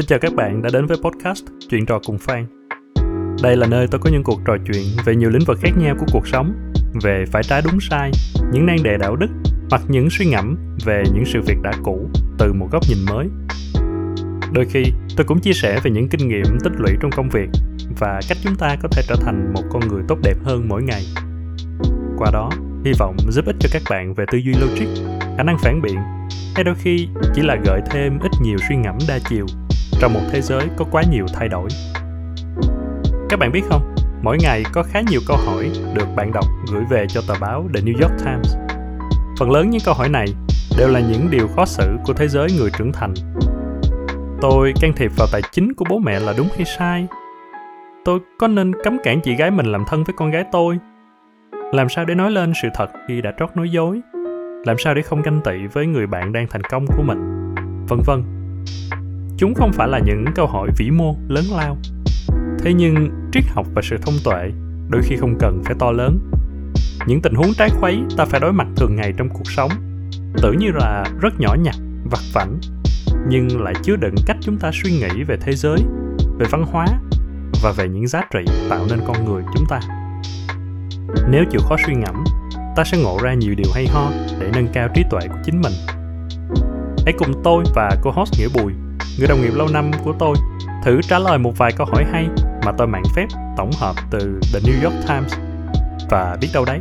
Xin chào các bạn đã đến với podcast Chuyện trò cùng Phan. Đây là nơi tôi có những cuộc trò chuyện về nhiều lĩnh vực khác nhau của cuộc sống, về phải trái đúng sai, những nan đề đạo đức hoặc những suy ngẫm về những sự việc đã cũ từ một góc nhìn mới. Đôi khi, tôi cũng chia sẻ về những kinh nghiệm tích lũy trong công việc và cách chúng ta có thể trở thành một con người tốt đẹp hơn mỗi ngày. Qua đó, hy vọng giúp ích cho các bạn về tư duy logic, khả năng phản biện hay đôi khi chỉ là gợi thêm ít nhiều suy ngẫm đa chiều trong một thế giới có quá nhiều thay đổi. Các bạn biết không, mỗi ngày có khá nhiều câu hỏi được bạn đọc gửi về cho tờ báo The New York Times. Phần lớn những câu hỏi này đều là những điều khó xử của thế giới người trưởng thành. Tôi can thiệp vào tài chính của bố mẹ là đúng hay sai? Tôi có nên cấm cản chị gái mình làm thân với con gái tôi? Làm sao để nói lên sự thật khi đã trót nói dối? Làm sao để không ganh tị với người bạn đang thành công của mình? Vân vân chúng không phải là những câu hỏi vĩ mô, lớn lao. Thế nhưng, triết học và sự thông tuệ đôi khi không cần phải to lớn. Những tình huống trái khuấy ta phải đối mặt thường ngày trong cuộc sống. Tưởng như là rất nhỏ nhặt, vặt vảnh, nhưng lại chứa đựng cách chúng ta suy nghĩ về thế giới, về văn hóa và về những giá trị tạo nên con người chúng ta. Nếu chịu khó suy ngẫm, ta sẽ ngộ ra nhiều điều hay ho để nâng cao trí tuệ của chính mình. Hãy cùng tôi và cô host nghĩa bùi người đồng nghiệp lâu năm của tôi thử trả lời một vài câu hỏi hay mà tôi mạng phép tổng hợp từ The New York Times và biết đâu đấy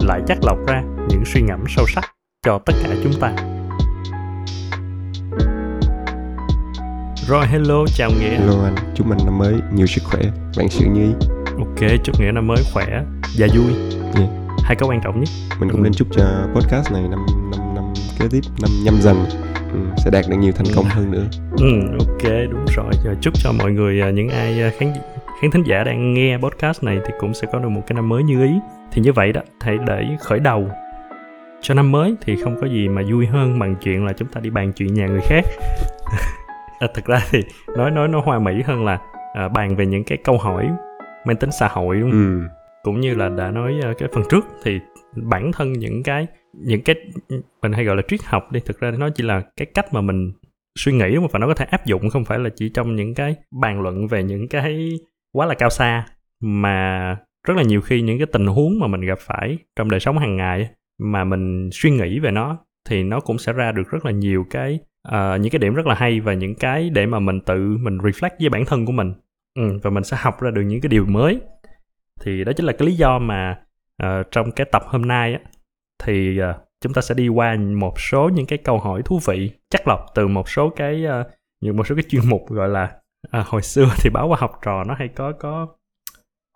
lại chắc lọc ra những suy ngẫm sâu sắc cho tất cả chúng ta. Rồi hello, chào Nghĩa. Hello anh, chúc mình năm mới nhiều sức khỏe, bạn sự nhi. Ok, chúc Nghĩa năm mới khỏe và vui. Yeah. Hai câu quan trọng nhất. Mình cũng ừ. nên chúc cho podcast này năm năm năm kế tiếp năm nhâm dần ừ, sẽ đạt được nhiều thành công hơn nữa. Ừ ok đúng rồi. Chúc cho mọi người à, những ai à, khán khán thính giả đang nghe podcast này thì cũng sẽ có được một cái năm mới như ý. Thì như vậy đó hãy để khởi đầu cho năm mới thì không có gì mà vui hơn bằng chuyện là chúng ta đi bàn chuyện nhà người khác. À, thực ra thì nói nói nó hoa mỹ hơn là à, bàn về những cái câu hỏi mang tính xã hội đúng không? Ừ. cũng như là đã nói uh, cái phần trước thì bản thân những cái những cái mình hay gọi là triết học đi. Thực ra nó chỉ là cái cách mà mình suy nghĩ đúng không và nó có thể áp dụng không phải là chỉ trong những cái bàn luận về những cái quá là cao xa. Mà rất là nhiều khi những cái tình huống mà mình gặp phải trong đời sống hàng ngày mà mình suy nghĩ về nó thì nó cũng sẽ ra được rất là nhiều cái uh, những cái điểm rất là hay và những cái để mà mình tự mình reflect với bản thân của mình. Ừ, và mình sẽ học ra được những cái điều mới. Thì đó chính là cái lý do mà uh, trong cái tập hôm nay á thì uh, chúng ta sẽ đi qua một số những cái câu hỏi thú vị chắc lọc từ một số cái uh, những một số cái chuyên mục gọi là à, hồi xưa thì báo qua học trò nó hay có có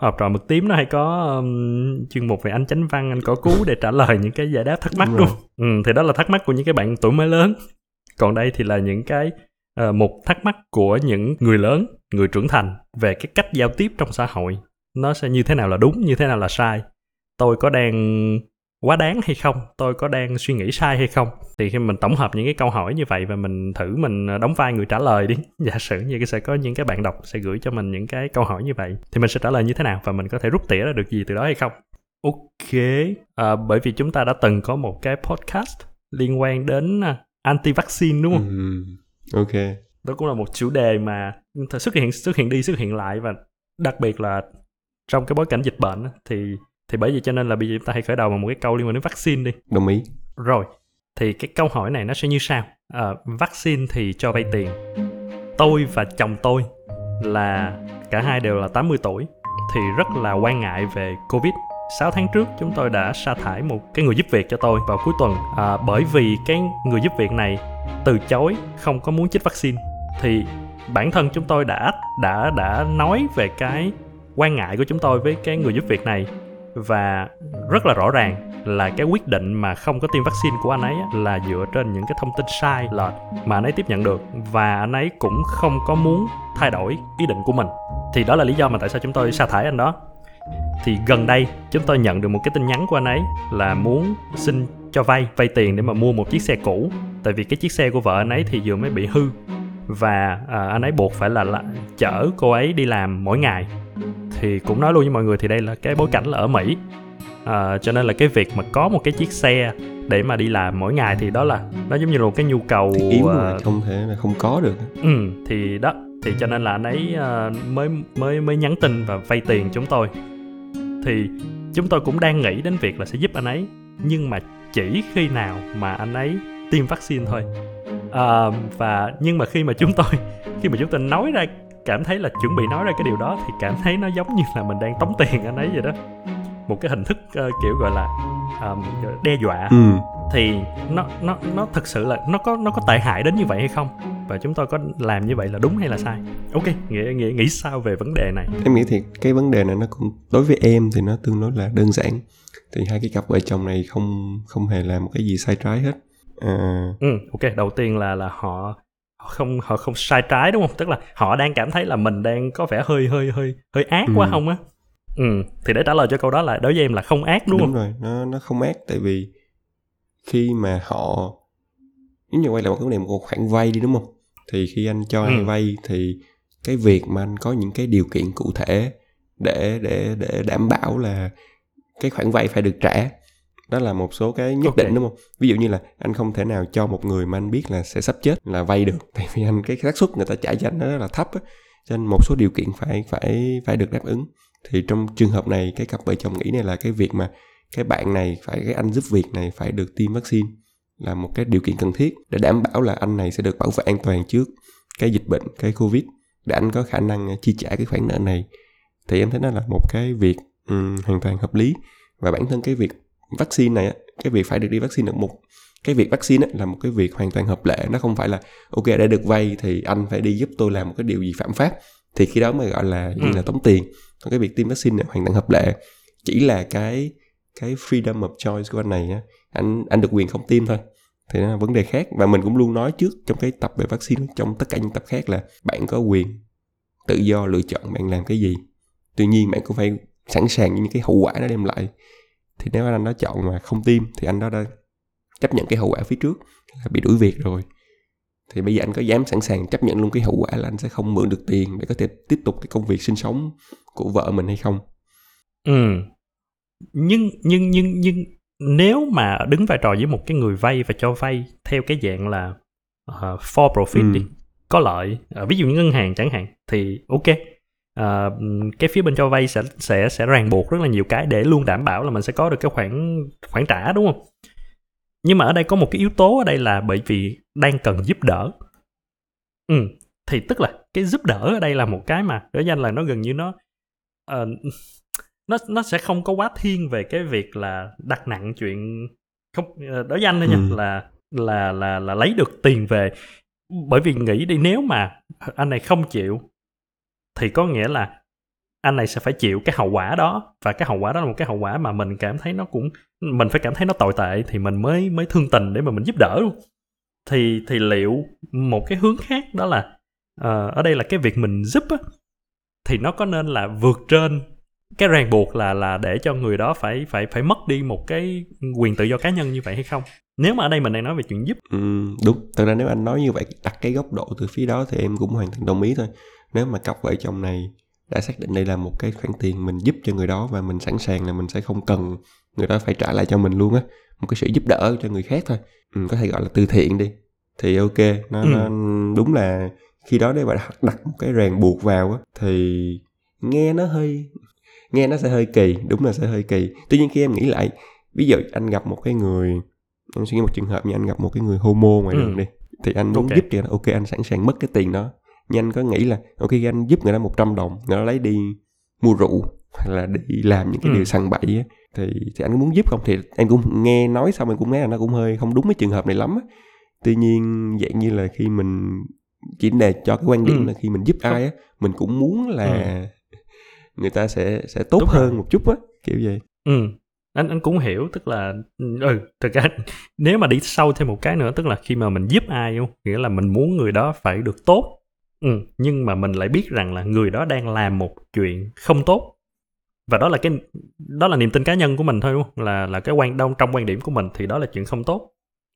học trò mực tím nó hay có um, chuyên mục về anh chánh văn anh có cú để trả lời những cái giải đáp thắc mắc luôn. ừ, thì đó là thắc mắc của những cái bạn tuổi mới lớn. Còn đây thì là những cái uh, một thắc mắc của những người lớn người trưởng thành về cái cách giao tiếp trong xã hội. Nó sẽ như thế nào là đúng như thế nào là sai tôi có đang quá đáng hay không? Tôi có đang suy nghĩ sai hay không? Thì khi mình tổng hợp những cái câu hỏi như vậy và mình thử mình ờ, đóng vai người trả lời đi. Giả sử như sẽ có những cái bạn đọc sẽ gửi cho mình những cái câu hỏi như vậy thì mình sẽ trả lời như thế nào và mình có thể rút tỉa ra được gì từ đó hay không? Ok. À, bởi vì chúng ta đã từng có một cái podcast liên quan đến ờ, anti vaccine đúng không? Ừ, ok. Đó cũng là một chủ đề mà xuất hiện xuất hiện đi xuất hiện lại và đặc biệt là trong cái bối cảnh dịch bệnh thì thì bởi vì cho nên là bây giờ chúng ta hãy khởi đầu bằng một cái câu liên quan đến vaccine đi. Đồng ý. Rồi thì cái câu hỏi này nó sẽ như sau. À, vaccine thì cho vay tiền. Tôi và chồng tôi là cả hai đều là 80 tuổi thì rất là quan ngại về covid. 6 tháng trước chúng tôi đã sa thải một cái người giúp việc cho tôi vào cuối tuần. À, bởi vì cái người giúp việc này từ chối không có muốn chích vaccine. Thì bản thân chúng tôi đã đã đã nói về cái quan ngại của chúng tôi với cái người giúp việc này và rất là rõ ràng là cái quyết định mà không có tiêm vaccine của anh ấy là dựa trên những cái thông tin sai lệch mà anh ấy tiếp nhận được. Và anh ấy cũng không có muốn thay đổi ý định của mình. Thì đó là lý do mà tại sao chúng tôi sa thải anh đó. Thì gần đây chúng tôi nhận được một cái tin nhắn của anh ấy là muốn xin cho vay vay tiền để mà mua một chiếc xe cũ. Tại vì cái chiếc xe của vợ anh ấy thì vừa mới bị hư. Và à, anh ấy buộc phải là, là chở cô ấy đi làm mỗi ngày thì cũng nói luôn với mọi người thì đây là cái bối cảnh là ở Mỹ. À, cho nên là cái việc mà có một cái chiếc xe để mà đi làm mỗi ngày thì đó là nó giống như là một cái nhu cầu thiết yếu ờ, mà không thể là không có được Ừ, thì đó thì cho nên là anh ấy ờ, mới mới mới nhắn tin và vay tiền chúng tôi. Thì chúng tôi cũng đang nghĩ đến việc là sẽ giúp anh ấy nhưng mà chỉ khi nào mà anh ấy tiêm vaccine thôi. Ờ, và nhưng mà khi mà chúng tôi khi mà chúng tôi nói ra cảm thấy là chuẩn bị nói ra cái điều đó thì cảm thấy nó giống như là mình đang tống tiền anh ấy vậy đó. Một cái hình thức ờ, kiểu gọi là ờm, đe dọa ừ. thì nó nó nó thực sự là nó có nó có tệ hại đến như vậy hay không? Và chúng tôi có làm như vậy là đúng hay là sai? Ok nghĩa nghĩa nghĩ sao về vấn đề này? Em nghĩ thì cái vấn đề này nó cũng đối với em thì nó tương đối là đơn giản. Thì hai cái cặp vợ chồng này không không hề làm một cái gì sai trái hết. À, ừ ok đầu tiên là là họ họ không họ không sai trái đúng không? Tức là họ đang cảm thấy là mình đang có vẻ hơi hơi hơi hơi ác quá Ừ. không á? Ừ thì để trả lời cho câu đó là đối với em là không ác đúng, đúng, không? rồi nó nó không ác tại vì khi mà họ nếu như quay lại một cái vấn đề một khoản vay đi đúng không? Thì khi anh cho ai Ừ. vay thì cái việc mà anh có những cái điều kiện cụ thể để để để đảm bảo là cái khoản vay phải được trả đó là một số cái nhất Ok. định đúng không? Ví dụ như là anh không thể nào cho một người mà anh biết là sẽ sắp chết là vay được tại vì anh cái xác suất người ta trả cho anh nó rất là thấp á. Cho nên một số điều kiện phải phải phải được đáp ứng. Thì trong trường hợp này cái cặp vợ chồng nghĩ này là cái việc mà cái bạn này phải cái anh giúp việc này phải được tiêm vaccine là một cái điều kiện cần thiết để đảm bảo là anh này sẽ được bảo vệ an toàn trước cái dịch bệnh cái covid. Để anh có khả năng chi trả cái khoản nợ này. Thì em thấy nó là một cái việc ừm, hoàn toàn hợp lý. Và bản thân cái việc vaccine này á, cái việc phải được đi vaccine được một cái việc vaccine á, là một cái việc hoàn toàn hợp lệ nó không phải là ok để được vay thì anh phải đi giúp tôi làm một cái điều gì phạm pháp thì khi đó mới gọi là như Ừ. là tống tiền. Còn cái việc tiêm vaccine này hoàn toàn hợp lệ. Chỉ là cái cái freedom of choice của anh này á anh anh được quyền không tiêm thôi. Thì nó là vấn đề khác. Và mình cũng luôn nói trước trong cái tập về vaccine trong tất cả những tập khác là bạn có quyền tự do lựa chọn bạn làm cái gì. Tuy nhiên bạn cũng phải sẵn sàng với những cái hậu quả nó đem lại thì nếu anh đó chọn mà không tiêm thì anh đó đã chấp nhận cái hậu quả phía trước là bị đuổi việc rồi. Thì bây giờ anh có dám sẵn sàng chấp nhận luôn cái hậu quả là anh sẽ không mượn được tiền để có thể tiếp tục cái công việc sinh sống của vợ mình hay không? Ừ. Nhưng nhưng nhưng nhưng nếu mà đứng vai trò với một cái người vay và cho vay theo cái dạng là ờ, for profit Ừ. đi có lợi Ờ, ví dụ như ngân hàng chẳng hạn thì ok Ờ, cái phía bên cho vay sẽ sẽ sẽ ràng buộc rất là nhiều cái để luôn đảm bảo là mình sẽ có được cái khoản khoản trả đúng không? Nhưng mà ở đây có một cái yếu tố ở đây là bởi vì đang cần giúp đỡ. Ừ thì tức là cái giúp đỡ ở đây là một cái mà đối với anh là nó gần như nó ờ, nó nó sẽ không có quá thiên về cái việc là đặt nặng chuyện không ờ, đối với anh thôi nha Ừ. là là là là lấy được tiền về. Bởi vì nghĩ đi nếu mà anh này không chịu thì có nghĩa là anh này sẽ phải chịu cái hậu quả đó. Và cái hậu quả đó là một cái hậu quả mà mình cảm thấy nó cũng mình phải cảm thấy nó tồi tệ thì mình mới mới thương tình để mà mình giúp đỡ. Luôn thì thì liệu một cái hướng khác đó là uh, ở đây là cái việc mình giúp á thì nó có nên là vượt trên cái ràng buộc là là để cho người đó phải phải phải mất đi một cái quyền tự do cá nhân như vậy hay không? Nếu mà ở đây mình đang nói về chuyện giúp. Ừ, đúng. Thực ra nếu anh nói như vậy đặt cái góc độ từ phía đó thì em cũng hoàn toàn đồng ý thôi nếu mà cặp vợ chồng này đã xác định đây là một cái khoản tiền mình giúp cho người đó và mình sẵn sàng là mình sẽ không cần người đó phải trả lại cho mình luôn á một cái sự giúp đỡ cho người khác thôi ừ, có thể gọi là từ thiện đi thì ok nó, Ừ. nó đúng là khi đó để mà đặt, một cái ràng buộc vào á thì nghe nó hơi nghe nó sẽ hơi kỳ đúng là sẽ hơi kỳ tuy nhiên khi em nghĩ lại ví dụ anh gặp một cái người em suy nghĩ một trường hợp như anh gặp một cái người homo ngoài Ừ. đường đi thì anh muốn Ok. giúp nó ok anh sẵn sàng mất cái tiền đó anh có nghĩ là ok anh giúp người đó 100 đồng người đó lấy đi mua rượu hay là đi làm những cái Ừ. điều săn bậy á thì thì anh muốn giúp không thì em cũng nghe nói xong em cũng nghe là nó cũng hơi không đúng cái trường hợp này lắm á tuy nhiên dạng như là khi mình chỉ để cho cái quan điểm Ừ. là khi mình giúp ai á mình cũng muốn là người ta sẽ sẽ tốt Đúng rồi. hơn một chút á kiểu vậy ừ anh anh cũng hiểu tức là ừ thực ra nếu mà đi sâu thêm một cái nữa tức là khi mà mình giúp ai không nghĩa là mình muốn người đó phải được tốt ừ nhưng mà mình lại biết rằng là người đó đang làm một chuyện không tốt. Và đó là cái đó là niềm tin cá nhân của mình thôi đúng không? Là là cái quan đông trong quan điểm của mình thì đó là chuyện không tốt.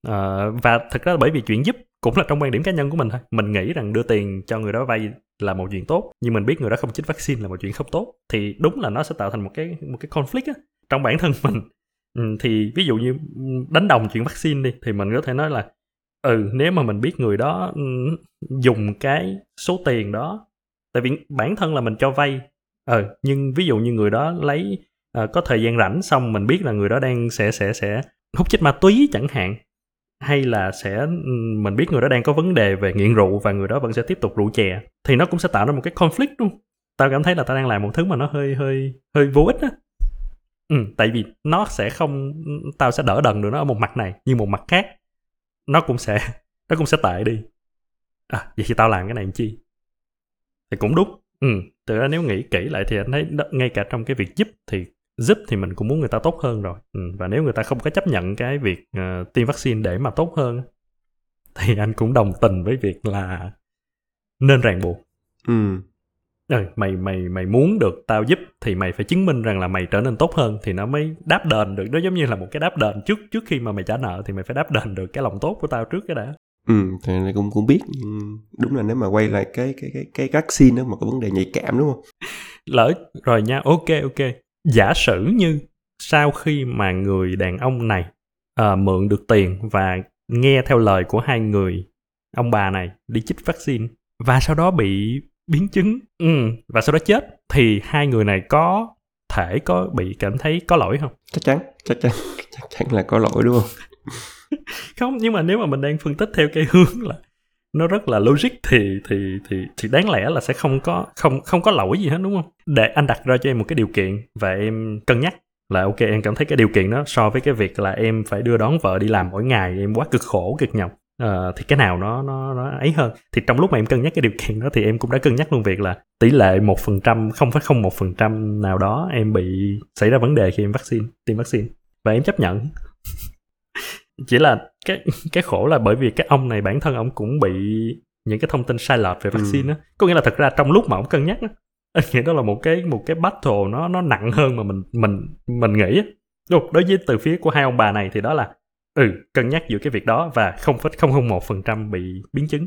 À, và thực ra bởi vì chuyện giúp cũng là trong quan điểm cá nhân của mình thôi. Mình nghĩ rằng đưa tiền cho người đó vay là một chuyện tốt nhưng mình biết người đó không chích vaccine là một chuyện không tốt thì đúng là nó sẽ tạo thành một cái một cái conflict á trong bản thân mình. Ừ, thì ví dụ như ừ, đánh đồng chuyện vaccine đi thì mình có thể nói là ừ nếu mà mình biết người đó ừ, dùng cái số tiền đó tại vì bản thân là mình cho vay. Ừ nhưng ví dụ như người đó lấy uh, có thời gian rảnh xong mình biết là người đó đang sẽ sẽ sẽ hút chích ma túy chẳng hạn hay là sẽ ừ, mình biết người đó đang có vấn đề về nghiện rượu và người đó vẫn sẽ tiếp tục rượu chè thì nó cũng sẽ tạo ra một cái conflict luôn. Tao cảm thấy là tao đang làm một thứ mà nó hơi hơi hơi vô ích á. Ừ, tại vì nó sẽ không tao sẽ đỡ đần được nó ở một mặt này nhưng một mặt khác nó cũng sẽ nó cũng sẽ tệ đi. À vậy thì tao làm cái này làm chi? Thì cũng đúng. Ừ từ đó nếu nghĩ kỹ lại thì anh thấy ngay cả trong cái việc giúp thì giúp thì mình cũng muốn người ta tốt hơn rồi. Ừ, và nếu người ta không có chấp nhận cái việc uh, tiêm vaccine để mà tốt hơn thì anh cũng đồng tình với việc là nên ràng buộc. Ừ ừ, mày mày mày muốn được tao giúp thì mày phải chứng minh rằng là mày trở nên tốt hơn thì nó mới đáp đền được. Nó giống như là một cái đáp đền trước trước khi mà mày trả nợ thì mày phải đáp đền được cái lòng tốt của tao trước cái đã. Ừ thì này cũng cũng biết. Đúng là nếu mà quay lại cái cái cái cái vaccine đó mà có vấn đề nhạy cảm đúng không? Lỡ rồi nha ok ok. Giả sử như sau khi mà người đàn ông này uh, mượn được tiền và nghe theo lời của hai người ông bà này đi chích vaccine và sau đó bị biến chứng. Ừ, và sau đó chết thì hai người này có thể có bị cảm thấy có lỗi không? Chắc chắn chắc chắn chắc chắn là có lỗi đúng không? Không nhưng mà nếu mà mình đang phân tích theo cái hướng là nó rất là logic thì thì thì thì đáng lẽ là sẽ không có không không có lỗi gì hết đúng không? Để anh đặt ra cho em một cái điều kiện và em cân nhắc là ok em cảm thấy cái điều kiện đó so với cái việc là em phải đưa đón vợ đi làm mỗi ngày em quá cực khổ cực nhọc uh, thì cái nào nó nó nó ấy hơn. Thì trong lúc mà em cân nhắc cái điều kiện đó thì em cũng đã cân nhắc luôn việc là tỷ lệ một phần trăm không phải không một phần trăm nào đó em bị xảy ra vấn đề khi em vaccine tiêm vaccine. Và em chấp nhận. Chỉ là cái cái khổ là bởi vì cái ông này bản thân ông cũng bị những cái thông tin sai lệch về vaccine ừ. á. Có nghĩa là thật ra trong lúc mà ông cân nhắc á anh nghĩ đó là một cái một cái battle nó nó nặng hơn mà mình mình mình nghĩ á. Đối với từ phía của hai ông bà này thì đó là ừ cân nhắc giữa cái việc đó và không phẩy không không một phần trăm bị biến chứng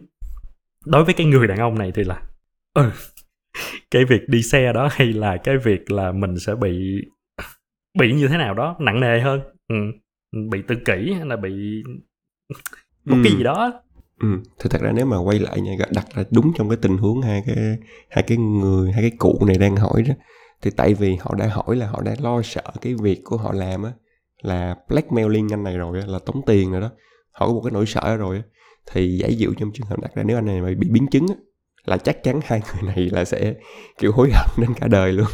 đối với cái người đàn ông này thì là ừ cái việc đi xe đó hay là cái việc là mình sẽ bị bị như thế nào đó nặng nề hơn ừ. bị tự kỷ hay là bị một ừ. cái gì đó ừ thì thật ra nếu mà quay lại nha đặt ra đúng trong cái tình huống hai cái hai cái người hai cái cụ này đang hỏi đó thì tại vì họ đã hỏi là họ đã lo sợ cái việc của họ làm á là blackmailing anh này rồi là tống tiền rồi đó. Họ có một cái nỗi sợ rồi thì giải dụ trong trường hợp đặt ra nếu anh này mà bị biến chứng là chắc chắn hai người này là sẽ kiểu hối hận đến cả đời luôn.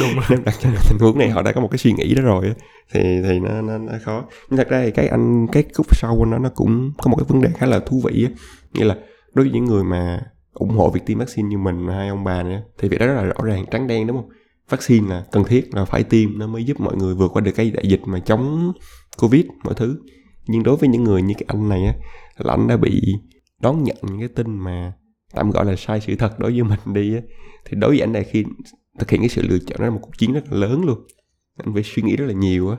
Đúng rồi. nếu đặt trong tình huống này họ đã có một cái suy nghĩ đó rồi thì thì nó nó, nó khó. Nhưng thật ra thì cái anh cái khúc sau nó nó cũng có một cái vấn đề khá là thú vị như là đối với những người mà ủng hộ việc tiêm vaccine như mình hai ông bà nữa thì việc đó rất là rõ ràng trắng đen đúng không vaccine là cần thiết là phải tiêm nó mới giúp mọi người vượt qua được cái đại dịch mà chống covid mọi thứ. Nhưng đối với những người như cái anh này á là anh đã bị đón nhận những cái tin mà tạm gọi là sai sự thật đối với mình đi á thì đối với anh này khi thực hiện cái sự lựa chọn đó là một cuộc chiến rất là lớn luôn. Anh phải suy nghĩ rất là nhiều á.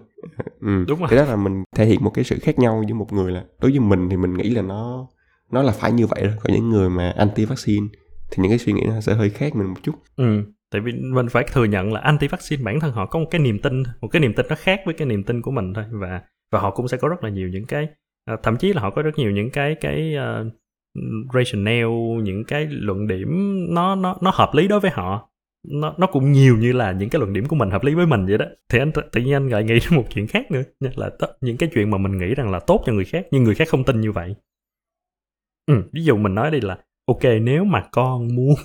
Ừ. đúng rồi. Thế đó là mình thể hiện một cái sự khác nhau với một người là đối với mình thì mình nghĩ là nó nó là phải như vậy rồi. Còn những người mà anti vaccine thì những cái suy nghĩ nó sẽ hơi khác mình một chút. Ừ tại vì mình phải thừa nhận là anti vaccine bản thân họ có một cái niềm tin một cái niềm tin nó khác với cái niềm tin của mình thôi. Và và họ cũng sẽ có rất là nhiều những cái uh, thậm chí là họ có rất nhiều những cái cái uh, rationale những cái luận điểm nó nó nó hợp lý đối với họ. Nó nó cũng nhiều như là những cái luận điểm của mình hợp lý với mình vậy đó. Thì anh tự nhiên anh lại nghĩ đến một chuyện khác nữa nhất là t- những cái chuyện mà mình nghĩ rằng là tốt cho người khác nhưng người khác không tin như vậy. Ừ, ví dụ mình nói đi là ok nếu mà con muốn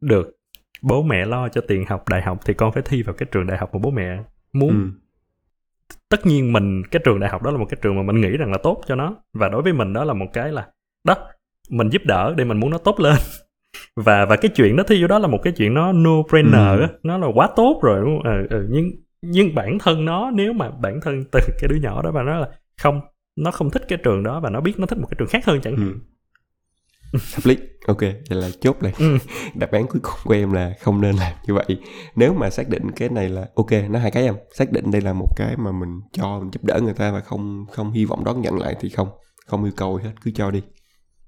được bố mẹ lo cho tiền học đại học thì con phải thi vào cái trường đại học mà bố mẹ muốn ừ. tất nhiên mình cái trường đại học đó là một cái trường mà mình nghĩ rằng là tốt cho nó và đối với mình đó là một cái là đó mình giúp đỡ để mình muốn nó tốt lên và và cái chuyện đó thi vô đó là một cái chuyện nó no brainer ừ. nó là quá tốt rồi đúng không? Ừ, ừ, nhưng nhưng bản thân nó nếu mà bản thân từ cái đứa nhỏ đó mà nó là không nó không thích cái trường đó và nó biết nó thích một cái trường khác hơn chẳng hạn ừ hợp lý ok vậy là chốt này ừ. đáp án cuối cùng của em là không nên làm như vậy nếu mà xác định cái này là ok nó hai cái em xác định đây là một cái mà mình cho mình giúp đỡ người ta và không không hy vọng đón nhận lại thì không không yêu cầu hết cứ cho đi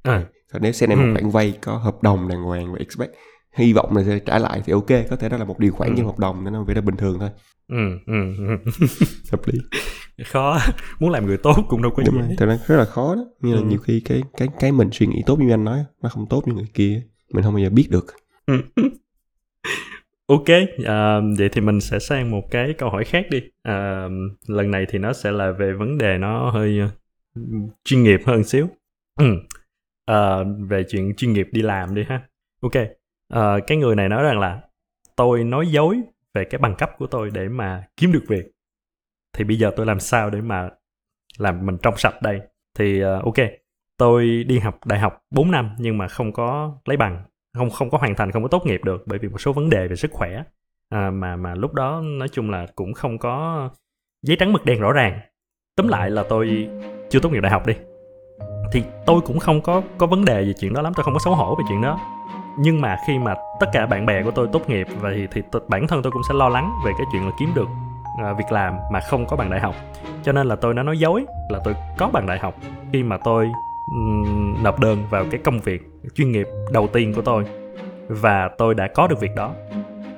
à. còn nếu xem này ừ. một khoản vay có hợp đồng đàng hoàng và expect hy vọng là sẽ trả lại thì ok có thể đó là một điều khoản Ừ. trong hợp đồng nên nó vậy là bình thường thôi ừ, ừ, ừ. hợp lý khó muốn làm người tốt cũng đâu có đúng rồi thật ra rất là khó đó như là Ừ. nhiều khi cái cái cái mình suy nghĩ tốt như anh nói nó không tốt như người kia mình không bao giờ biết được Ok, à, vậy thì mình sẽ sang một cái câu hỏi khác đi. À, lần này thì nó sẽ là về vấn đề nó hơi uh, chuyên nghiệp hơn xíu. Ừ. À, về chuyện chuyên nghiệp đi làm đi ha. Ok, uh, cái người này nói rằng là tôi nói dối về cái bằng cấp của tôi để mà kiếm được việc. Thì bây giờ tôi làm sao để mà làm mình trong sạch đây? Thì uh, ok, tôi đi học đại học 4 năm nhưng mà không có lấy bằng không không có hoàn thành không có tốt nghiệp được bởi vì một số vấn đề về sức khỏe à, mà mà lúc đó nói chung là cũng không có giấy trắng mực đen rõ ràng tóm lại là tôi chưa tốt nghiệp đại học đi thì tôi cũng không có có vấn đề về chuyện đó lắm tôi không có xấu hổ về chuyện đó nhưng mà khi mà tất cả bạn bè của tôi tốt nghiệp và thì, thì bản thân tôi cũng sẽ lo lắng về cái chuyện là kiếm được uh, việc làm mà không có bằng đại học. Cho nên là tôi đã nói dối là tôi có bằng đại học khi mà tôi nộp đơn vào cái công việc chuyên nghiệp đầu tiên của tôi và tôi đã có được việc đó.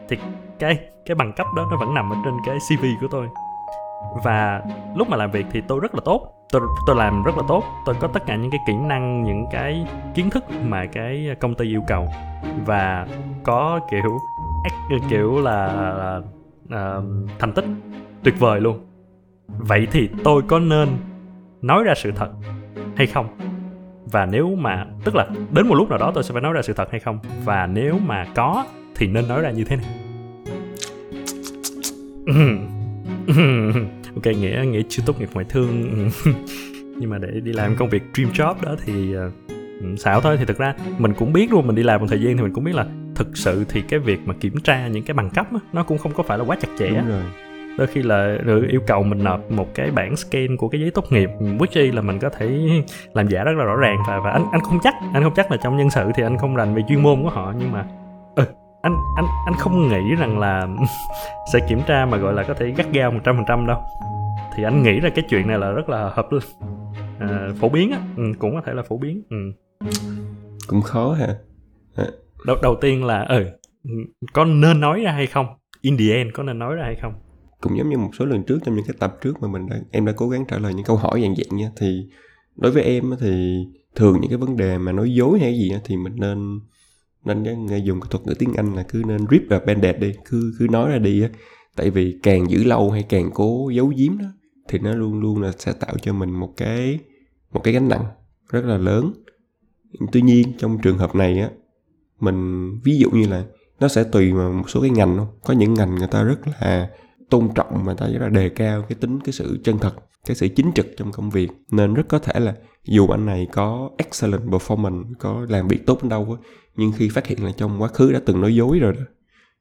Thì cái cái bằng cấp đó nó vẫn nằm ở trên cái CV của tôi. Và lúc mà làm việc thì tôi rất là tốt tôi tôi làm rất là tốt. Tôi có tất cả những cái kỹ năng những cái kiến thức mà cái công ty yêu cầu. Và có kiểu kiểu là, là ờ, thành tích tuyệt vời luôn. Vậy thì tôi có nên nói ra sự thật hay không? Và nếu mà tức là đến một lúc nào đó tôi sẽ phải nói ra sự thật hay không? Và nếu mà có thì nên nói ra như thế nào? ok nghĩa nghĩa chưa tốt nghiệp ngoại thương. Nhưng mà để đi làm công việc dream job đó thì uh, xạo thôi. Thì thực ra mình cũng biết luôn mình đi làm một thời gian thì mình cũng biết là thực sự thì cái việc mà kiểm tra những cái bằng cấp á, nó cũng không có phải là quá chặt chẽ đúng rồi. Đôi khi là yêu cầu mình nộp một cái bản scan của cái giấy tốt nghiệp which là mình có thể làm giả rất là rõ ràng. Và và anh anh không chắc anh không chắc là trong nhân sự thì anh không rành về chuyên môn của họ nhưng mà ừ, anh anh anh không nghĩ rằng là sẽ kiểm tra mà gọi là có thể gắt gao một trăm phần trăm đâu. Thì anh nghĩ là cái chuyện này là rất là hợp à, phổ biến á. Ừ, cũng có thể là phổ biến. Ừ. cũng khó ha. Đầu đầu tiên là ừ có nên nói ra hay không? In the end có nên nói ra hay không? Cũng giống như một số lần trước trong những cái tập trước mà mình đã em đã cố gắng trả lời những câu hỏi dạng dạng nha. Thì đối với em thì thường những cái vấn đề mà nói dối hay gì thì mình nên nên người dùng cái thuật ngữ tiếng Anh là cứ nên rip và banded đi, cứ cứ nói ra đi á. Tại vì càng giữ lâu hay càng cố giấu giếm đó, thì nó luôn luôn là sẽ tạo cho mình một cái một cái gánh nặng rất là lớn. Tuy nhiên, trong trường hợp này á, mình, ví dụ như là nó sẽ tùy vào một số cái ngành không? Có những ngành người ta rất là tôn trọng mà ta rất là đề cao cái tính, cái sự chân thật, cái sự chính trực trong công việc. Nên rất có thể là dù anh này có excellent performance, có làm việc tốt đến đâu á nhưng khi phát hiện là trong quá khứ đã từng nói dối rồi đó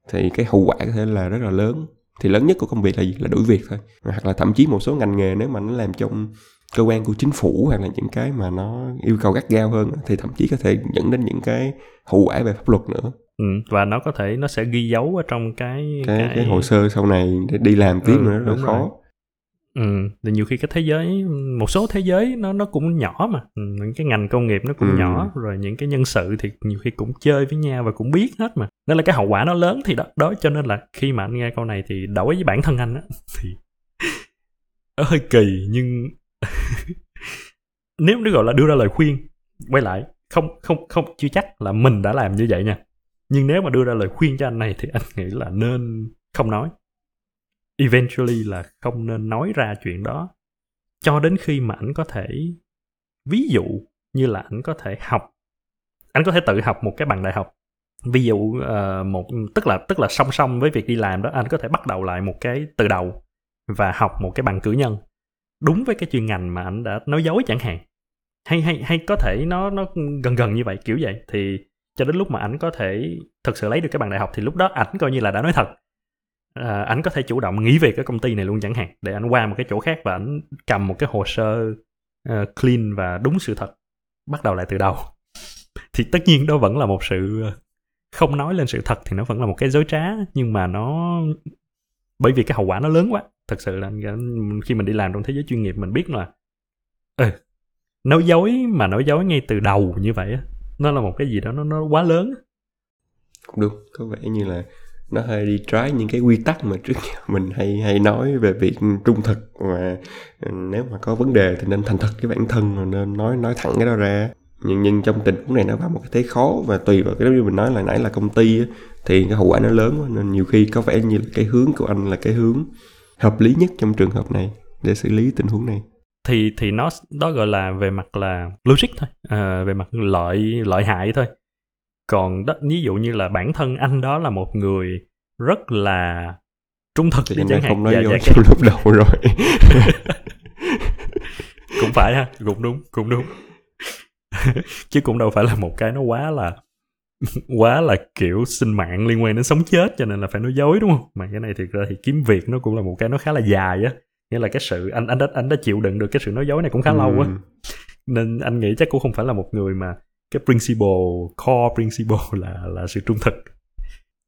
thì cái hậu quả có thể là rất là lớn. Thì lớn nhất của công việc là gì? Là đuổi việc thôi. Hoặc là thậm chí một số ngành nghề nếu mà nó làm trong cơ quan của chính phủ hoặc là những cái mà nó yêu cầu gắt gao hơn thì thậm chí có thể dẫn đến những cái hậu quả về pháp luật nữa. Ừ, và nó có thể nó sẽ ghi dấu ở trong cái cái, cái, cái hồ sơ sau này để đi làm tiếp Ừ, nữa rất là khó. rồi. Ừ. Thì nhiều khi cái thế giới một số thế giới nó nó cũng nhỏ mà. Ừ, những cái ngành công nghiệp nó cũng Ừ. nhỏ rồi những cái nhân sự thì nhiều khi cũng chơi với nhau và cũng biết hết mà. Nên là cái hậu quả nó lớn thì đó, đó cho nên là khi mà anh nghe câu này thì đối với bản thân anh á thì nó hơi kỳ nhưng nếu nó gọi là đưa ra lời khuyên quay lại không không không chưa chắc là mình đã làm như vậy nha. Nhưng nếu mà đưa ra lời khuyên cho anh này thì anh nghĩ là nên không nói eventually là không nên nói ra chuyện đó. Cho đến khi mà ảnh có thể ví dụ như là ảnh có thể học anh có thể tự học một cái bằng đại học. Ví dụ uh, một tức là tức là song song với việc đi làm đó anh có thể bắt đầu lại một cái từ đầu và học một cái bằng cử nhân. Đúng với cái chuyên ngành mà anh đã nói dối chẳng hạn. Hay hay hay có thể nó nó gần gần như vậy kiểu vậy. Thì cho đến lúc mà ảnh có thể thực sự lấy được cái bằng đại học thì lúc đó ảnh coi như là đã nói thật. Ờ, à, anh có thể chủ động nghỉ việc ở công ty này luôn chẳng hạn. Để anh qua một cái chỗ khác và anh cầm một cái hồ sơ uh, clean và đúng sự thật bắt đầu lại từ đầu. Thì tất nhiên đó vẫn là một sự ờ, không nói lên sự thật thì nó vẫn là một cái dối trá nhưng mà nó bởi vì cái hậu quả nó lớn quá. Thật sự là khi mình đi làm trong thế giới chuyên nghiệp mình biết là ừ, nói dối mà nói dối ngay từ đầu như vậy nó là một cái gì đó nó nó quá lớn. Cũng đúng có vẻ như là nó hơi đi trái những cái quy tắc mà trước giờ mình hay hay nói về việc trung thực và ừ, nếu mà có vấn đề thì nên thành thật với bản thân rồi nên nói nói thẳng cái đó ra. Nhưng nhưng trong tình huống này nó vào một cái thế khó và tùy vào cái đó như mình nói là nãy là công ty á, thì cái hậu quả nó lớn quá nên nhiều khi có vẻ như là cái hướng của anh là cái hướng hợp lý nhất trong trường hợp này để xử lý tình huống này. Thì thì nó đó gọi là về mặt là logic thôi à, về mặt lợi lợi hại thôi còn đó ví dụ như là bản thân anh đó là một người rất là trung thực thì đi chẳng hạn không nói Dạ, vô dạ, trong lúc đầu rồi. Cũng phải ha cũng đúng cũng đúng. Chứ cũng đâu phải là một cái nó quá là quá là kiểu sinh mạng liên quan đến sống chết cho nên là phải nói dối đúng không? Mà cái này thiệt ra thì kiếm việc nó cũng là một cái nó khá là dài á. Nghĩa là cái sự anh anh đã anh đã chịu đựng được cái sự nói dối này cũng khá lâu á. Ừ. nên anh nghĩ chắc cũng không phải là một người mà cái principle core principle là là sự trung thực.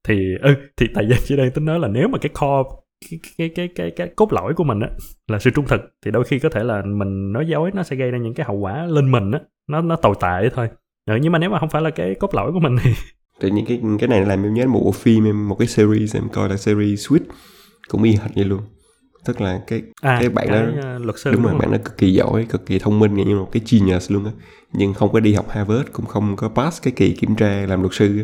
Thì ừ thì tại vì chỉ đang tính nói là nếu mà cái core cái cái cái cái, cái cốt lõi của mình á là sự trung thực thì đôi khi có thể là mình nói dối nó sẽ gây ra những cái hậu quả lên mình á nó nó tồi tệ thôi. Ừ, nhưng mà nếu mà không phải là cái cốt lõi của mình thì tự nhiên cái cái này làm em nhớ một bộ phim em một cái series em coi là series Sweet. Cũng y hệt vậy luôn tức là cái à Cái bạn cái, đó- ờ, luật sư đúng đúng, rồi bạn nó cực kỳ giỏi cực kỳ thông minh như một cái genius luôn á. Nhưng không có đi học Harvard cũng không có pass cái kỳ kiểm tra làm luật sư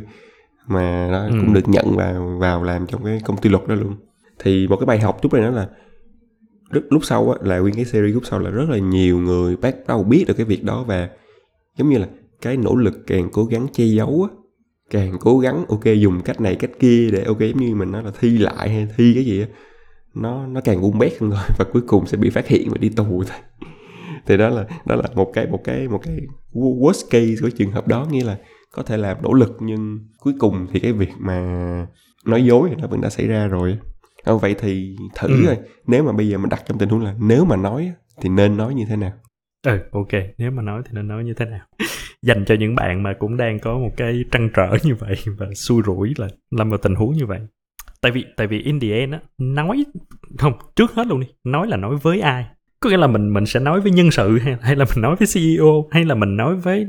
mà nó Ừ. cũng được nhận vào vào làm trong cái công ty luật đó luôn. Thì một cái bài học lúc này đó là lúc, lúc sau á là nguyên cái series lúc sau là rất là nhiều người bắt đầu biết được cái việc đó và giống như là cái nỗ lực càng cố gắng che giấu á càng cố gắng ok dùng cách này cách kia để ok giống như mình nói là thi lại hay thi cái gì á nó nó càng gung bét hơn rồi và cuối cùng sẽ bị phát hiện và đi tù thôi. Thì đó là đó là một cái một cái một cái worst case của trường hợp đó nghĩa là có thể làm nỗ lực nhưng cuối cùng thì cái việc mà nói dối thì nó vẫn đã xảy ra rồi. Không vậy thì thử Ừ. thôi nếu mà bây giờ mình đặt trong tình huống là nếu mà nói thì nên nói như thế nào? Ừ ok nếu mà nói thì nên nói như thế nào? Dành cho những bạn mà cũng đang có một cái trăn trở như vậy và xui rủi là lâm vào tình huống như vậy tại vì tại vì in the end á nói không trước hết luôn đi nói là nói với ai? Có nghĩa là mình mình sẽ nói với nhân sự hay, hay là mình nói với CEO hay là mình nói với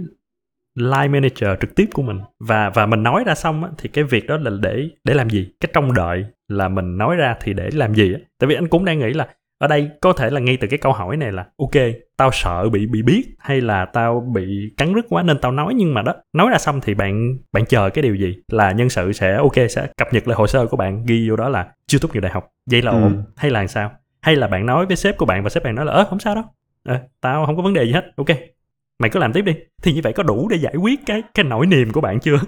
line manager trực tiếp của mình? Và và mình nói ra xong á, thì cái việc đó là để để làm gì? Cái trong đợi là mình nói ra thì để làm gì á? Tại vì anh cũng đang nghĩ là ở đây có thể là ngay từ cái câu hỏi này là ok tao sợ bị bị biết hay là tao bị cắn rứt quá nên tao nói. Nhưng mà đó nói ra xong thì bạn bạn chờ cái điều gì là nhân sự sẽ ok sẽ cập nhật lại hồ sơ của bạn ghi vô đó là chưa tốt nghiệp đại học. Vậy là Ừ. ổn? Hay là làm sao? Hay là bạn nói với sếp của bạn và sếp bạn nói là ơ không sao đâu. Ờ, tao không có vấn đề gì hết. Ok. Mày cứ làm tiếp đi. Thì như vậy có đủ để giải quyết cái cái nỗi niềm của bạn chưa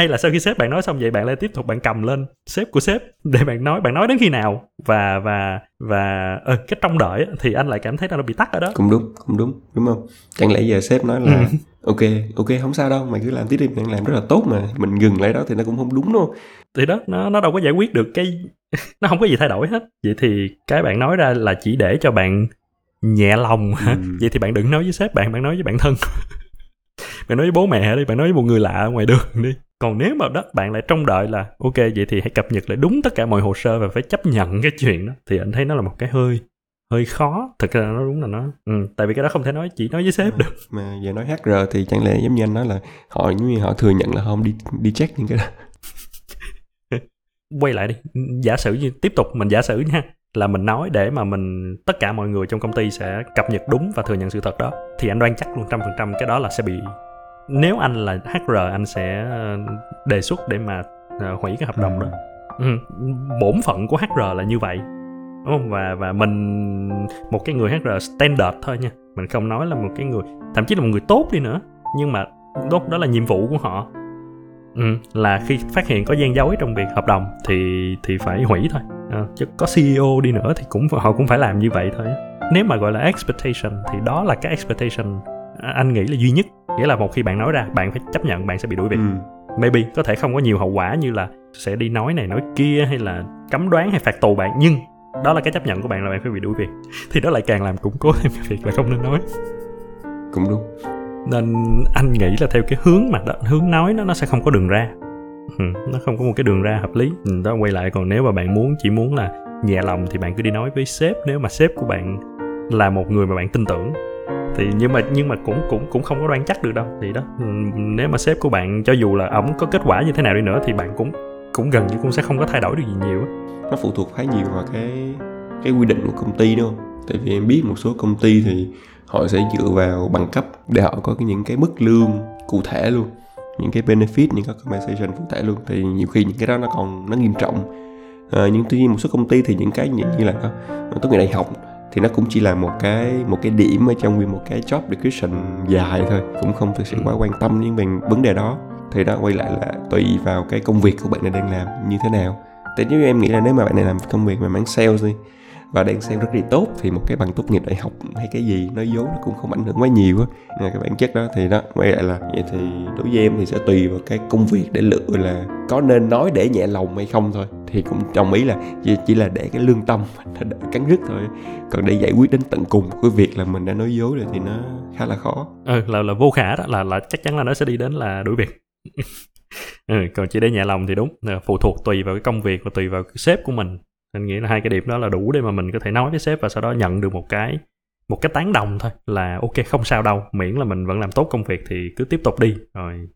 hay là sau khi sếp bạn nói xong vậy bạn lại tiếp tục bạn cầm lên sếp của sếp để bạn nói bạn nói đến khi nào? Và và và ờ, cái trong đợi thì anh lại cảm thấy là nó bị tắc ở đó. Cũng đúng cũng đúng đúng không? Chẳng lẽ giờ sếp nói là Ừ. ok ok không sao đâu mày cứ làm tiếp đi mày làm rất là tốt mà mình ngừng lại đó thì nó cũng không đúng không? Thì đó nó nó đâu có giải quyết được cái nó không có gì thay đổi hết. Vậy thì cái bạn nói ra là chỉ để cho bạn nhẹ lòng. Hả Ừ. vậy thì bạn đừng nói với sếp bạn bạn nói với bản thân bạn nói với bố mẹ đi bạn nói với một người lạ ở ngoài đường đi. Còn nếu mà đó bạn lại trông đợi là ok vậy thì hãy cập nhật lại đúng tất cả mọi hồ sơ và phải chấp nhận cái chuyện đó thì anh thấy nó là một cái hơi hơi khó. Thực ra nó đúng là nó ừ, tại vì cái đó không thể nói chỉ nói với sếp được. mà giờ nói HR thì chẳng lẽ giống như anh nói là họ giống như họ thừa nhận là không đi đi check những cái đó. Quay lại đi giả sử như tiếp tục mình giả sử nha là mình nói để mà mình tất cả mọi người trong công ty sẽ cập nhật đúng và thừa nhận sự thật đó thì anh đoan chắc luôn trăm phần trăm cái đó là sẽ bị nếu anh là HR anh sẽ ờ, đề xuất để mà ờ, hủy cái hợp đồng đó. Ừ. bổn phận của HR là như vậy. Đúng không? Và và mình một cái người HR standard thôi nha. Mình không nói là một cái người thậm chí là một người tốt đi nữa. Nhưng mà đó đó là nhiệm vụ của họ. Ừ, là khi phát hiện có gian dối trong việc hợp đồng thì thì phải hủy thôi. Ờ, chứ có CEO đi nữa thì cũng họ cũng phải làm như vậy thôi. Nếu mà gọi là expectation thì đó là cái expectation à, anh nghĩ là duy nhất nghĩa là một khi bạn nói ra bạn phải chấp nhận bạn sẽ bị đuổi việc. Ừ. maybe có thể không có nhiều hậu quả như là sẽ đi nói này nói kia hay là cấm đoán hay phạt tù bạn nhưng đó là cái chấp nhận của bạn là bạn phải bị đuổi việc. Thì đó lại càng làm củng cố thêm cái việc là không nên nói. Cũng đúng. Nên anh nghĩ là theo cái hướng mà đó, hướng nói nó nó sẽ không có đường ra. Ừ, nó không có một cái đường ra hợp lý. Ừ, đó quay lại còn nếu mà bạn muốn chỉ muốn là nhẹ lòng thì bạn cứ đi nói với sếp. Nếu mà sếp của bạn là một người mà bạn tin tưởng thì nhưng mà nhưng mà cũng cũng cũng không có đoán chắc được đâu. Thì đó ừ, nếu mà sếp của bạn cho dù là ổng có kết quả như thế nào đi nữa thì bạn cũng cũng gần như cũng sẽ không có thay đổi được gì nhiều nó phụ thuộc khá nhiều vào cái cái quy định của công ty đúng không? Tại vì em biết một số công ty thì họ sẽ dựa vào bằng cấp để họ có những cái mức lương cụ thể luôn những cái benefit những cái compensation cụ thể luôn. Thì nhiều khi những cái đó nó còn nó nghiêm trọng. À, nhưng tuy nhiên một số công ty thì những cái như, như là tốt nghiệp đại học thì nó cũng chỉ là một cái một cái điểm ở trong nguyên một cái job description dài thôi cũng không thực sự quá quan tâm đến về vấn đề đó. Thì đó quay lại là tùy vào cái công việc của bạn này đang làm như thế nào. Tại nếu em nghĩ là nếu mà bạn này làm công việc mà mảng sales đi và đang xem rất là tốt thì một cái bằng tốt nghiệp đại học hay cái gì nói dối nó cũng không ảnh hưởng quá nhiều á. Cái bản chất đó thì đó quay lại là vậy thì đối với em thì sẽ tùy vào cái công việc để lựa là có nên nói để nhẹ lòng hay không thôi. Thì cũng đồng ý là chỉ là để cái lương tâm nó đỡ cắn rứt thôi. Còn để giải quyết đến tận cùng cái việc là mình đã nói dối rồi thì nó khá là khó. Ừ là là vô khả đó là là chắc chắn là nó sẽ đi đến là đuổi việc. Ừ, còn chỉ để nhẹ lòng thì đúng phụ thuộc tùy vào cái công việc và tùy vào cái sếp của mình anh nghĩ là hai cái điểm đó là đủ để mà mình có thể nói với sếp và sau đó nhận được một cái một cái tán đồng thôi là ok không sao đâu miễn là mình vẫn làm tốt công việc thì cứ tiếp tục đi. Rồi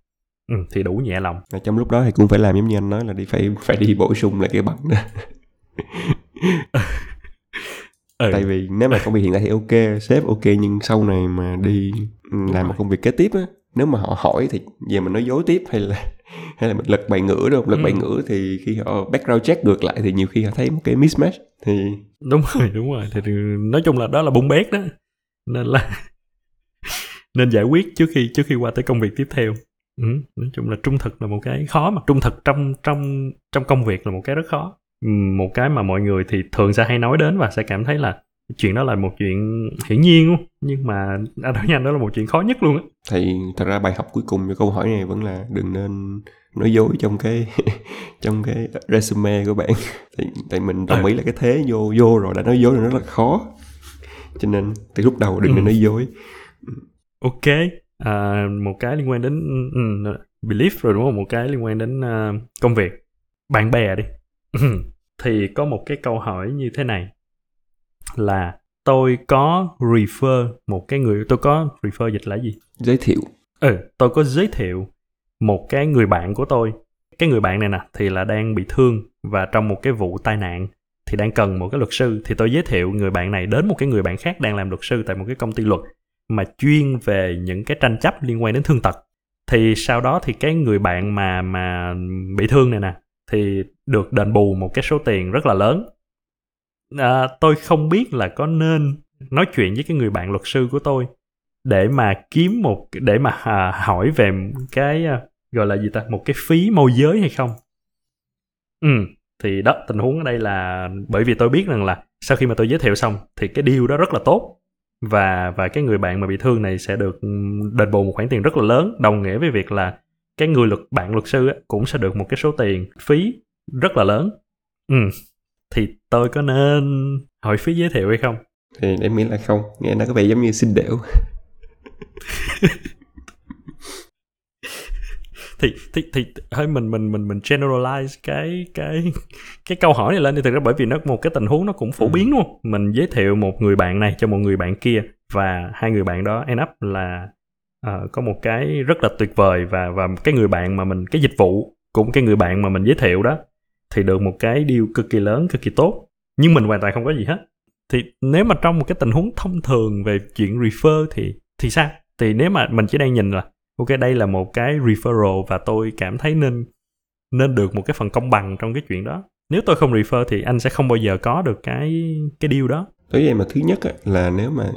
ừ, thì đủ nhẹ lòng. Và trong lúc đó thì cũng phải làm giống như anh nói là đi phải phải đi bổ sung lại cái bằng đó. Ừ. tại vì nếu mà công việc hiện tại thì ok sếp ok nhưng sau này mà đi làm một công việc kế tiếp á nếu mà họ hỏi thì về mình nói dối tiếp hay là hay là mình lật bài ngữ đâu lật ừ. bài ngữ thì khi họ background check ngược lại thì nhiều khi họ thấy một cái mismatch. Thì đúng rồi đúng rồi. Thì nói chung là đó là bung bét đó. Nên là nên giải quyết trước khi trước khi qua tới công việc tiếp theo. Ừ, nói chung là trung thực là một cái khó mà. Trung thực trong trong trong công việc là một cái rất khó. Một cái mà mọi người thì thường sẽ hay nói đến và sẽ cảm thấy là chuyện đó là một chuyện hiển nhiên luôn nhưng mà anh nói nhanh đó là một chuyện khó nhất luôn á. Thì thật ra bài học cuối cùng cho câu hỏi này vẫn là đừng nên nói dối trong cái trong cái resume của bạn. Tại, tại mình đồng ý là cái thế vô vô rồi đã nói dối là rất là khó. Cho nên từ lúc đầu đừng ừ. nên nói dối. Ok à, một cái liên quan đến um, belief rồi đúng không? Một cái liên quan đến uh, công việc. Bạn bè đi. Thì có một cái câu hỏi như thế này là tôi có refer một cái người tôi có refer dịch là gì? Giới thiệu. Ừ tôi có giới thiệu một cái người bạn của tôi. Cái người bạn này nè thì là đang bị thương và trong một cái vụ tai nạn thì đang cần một cái luật sư. Thì tôi giới thiệu người bạn này đến một cái người bạn khác đang làm luật sư tại một cái công ty luật mà chuyên về những cái tranh chấp liên quan đến thương tật. Thì sau đó thì cái người bạn mà mà bị thương này nè thì được đền bù một cái số tiền rất là lớn à, tôi không biết là có nên nói chuyện với cái người bạn luật sư của tôi để mà kiếm một để mà à, hỏi về cái à, gọi là gì ta một cái phí môi giới hay không? Ừ thì đó tình huống ở đây là bởi vì tôi biết rằng là sau khi mà tôi giới thiệu xong thì cái deal đó rất là tốt và và cái người bạn mà bị thương này sẽ được ừ, đền bù một khoản tiền rất là lớn đồng nghĩa với việc là cái người luật bạn luật sư cũng sẽ được một cái số tiền phí rất là lớn. Ừ thì tôi có nên hỏi phí giới thiệu hay không? Thì em nghĩ là không nghe nó có vẻ giống như xin đểu. Thì thì thì hơi mình mình mình mình generalize cái cái cái câu hỏi này lên thì thực ra bởi vì nó một cái tình huống nó cũng phổ ừ. biến luôn mình giới thiệu một người bạn này cho một người bạn kia và hai người bạn đó end up là uh, có một cái rất là tuyệt vời và và cái người bạn mà mình cái dịch vụ cũng cái người bạn mà mình giới thiệu đó thì được một cái điều cực kỳ lớn, cực kỳ tốt. Nhưng mình hoàn toàn không có gì hết. Thì nếu mà trong một cái tình huống thông thường về chuyện refer thì thì sao? Thì nếu mà mình chỉ đang nhìn là, ok, đây là một cái referral và tôi cảm thấy nên nên được một cái phần công bằng trong cái chuyện đó. Nếu tôi không refer thì anh sẽ không bao giờ có được cái cái deal đó. Tới vậy mà thứ nhất là nếu mà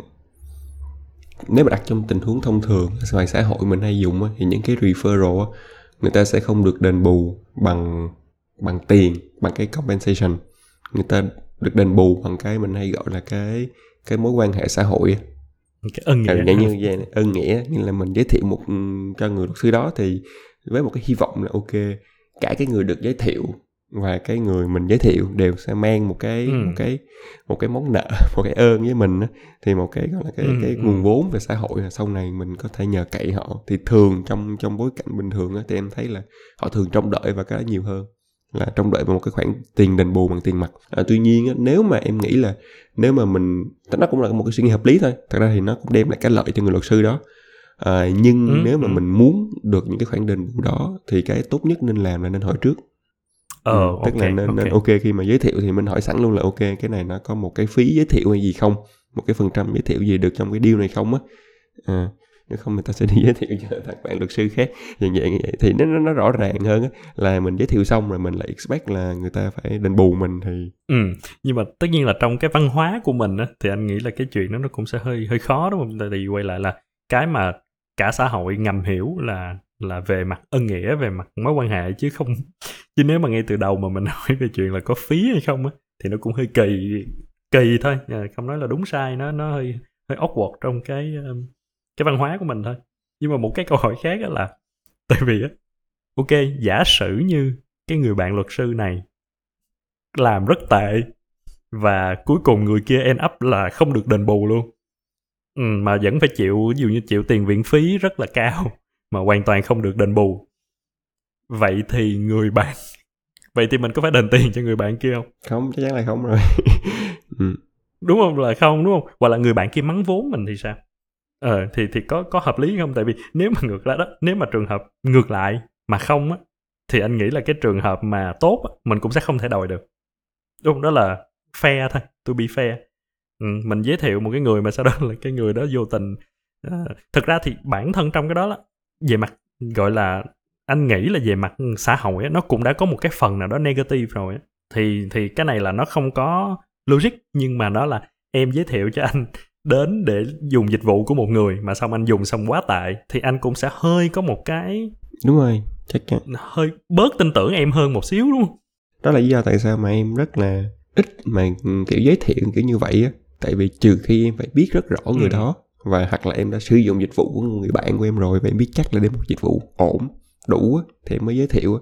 nếu mà đặt trong tình huống thông thường ngoài xã hội mình hay dùng thì những cái referral người ta sẽ không được đền bù bằng bằng tiền bằng cái compensation người ta được đền bù bằng cái mình hay gọi là cái cái mối quan hệ xã hội cái ân nghĩa ừ, như vậy ân nghĩa như là mình giới thiệu một cho người luật sư đó thì với một cái hy vọng là ok cả cái người được giới thiệu và cái người mình giới thiệu đều sẽ mang một cái ừ. một cái một cái món nợ một cái ơn với mình đó. thì một cái gọi là cái ừ, cái ừ. nguồn vốn về xã hội là sau này mình có thể nhờ cậy họ thì thường trong trong bối cảnh bình thường đó, thì em thấy là họ thường trông đợi và cái đó nhiều hơn là trông đợi vào một cái khoản tiền đền bù bằng tiền mặt. À, tuy nhiên á, nếu mà em nghĩ là nếu mà mình nó cũng là một cái suy nghĩ hợp lý thôi thật ra thì nó cũng đem lại cái lợi cho người luật sư đó. À, nhưng ừ, nếu mà ừ. mình muốn được những cái khoản đền bù đó thì cái tốt nhất nên làm là nên hỏi trước. Ờ ừ, tức okay, là nên, okay. nên ok khi mà giới thiệu thì mình hỏi sẵn luôn là ok cái này nó có một cái phí giới thiệu hay gì không? Một cái phần trăm giới thiệu gì được trong cái deal này không á? À, nếu không người ta sẽ đi giới thiệu cho thằng bạn luật sư khác. Dạng dạng như vậy. Thì nó nó rõ ràng hơn á là mình giới thiệu xong rồi mình lại expect là người ta phải đền bù mình thì ừ. Nhưng mà tất nhiên là trong cái văn hóa của mình á thì anh nghĩ là cái chuyện đó nó cũng sẽ hơi hơi khó đúng không? Tại vì quay lại là cái mà cả xã hội ngầm hiểu là là về mặt ân nghĩa về mặt mối quan hệ chứ không. Chứ nếu mà ngay từ đầu mà mình nói về chuyện là có phí hay không á thì nó cũng hơi kỳ kỳ thôi. À, không nói là đúng sai nó nó hơi hơi awkward trong cái cái văn hóa của mình thôi. Nhưng mà một cái câu hỏi khác đó là tại vì á ok giả sử như cái người bạn luật sư này làm rất tệ và cuối cùng người kia end up là không được đền bù luôn ừ, mà vẫn phải chịu ví dụ như chịu tiền viện phí rất là cao mà hoàn toàn không được đền bù. Vậy thì người bạn vậy thì mình có phải đền tiền cho người bạn kia không? Không chắc chắn là không rồi. Ừ. đúng không? Là không đúng không? Hoặc là người bạn kia mắng vốn mình thì sao ờ thì thì có có hợp lý không? Tại vì nếu mà ngược lại đó nếu mà trường hợp ngược lại mà không á thì anh nghĩ là cái trường hợp mà tốt á, mình cũng sẽ không thể đòi được. Đúng không? Đó là fair thôi to be fair. Ừ, mình giới thiệu một cái người mà sau đó là cái người đó vô tình à, thực ra thì bản thân trong cái đó là về mặt gọi là anh nghĩ là về mặt xã hội á, nó cũng đã có một cái phần nào đó negative rồi á. thì thì cái này là nó không có logic nhưng mà nó là em giới thiệu cho anh đến để dùng dịch vụ của một người mà xong anh dùng xong quá tệ thì anh cũng sẽ hơi có một cái đúng rồi chắc chắn. hơi bớt tin tưởng em hơn một xíu đúng không? Đó là lý do tại sao mà em rất là ít mà kiểu giới thiệu kiểu như vậy á. Tại vì trừ khi em phải biết rất rõ người ừ. đó và hoặc là em đã sử dụng dịch vụ của người bạn của em rồi và em biết chắc là đây một dịch vụ ổn đủ á, thì em mới giới thiệu á.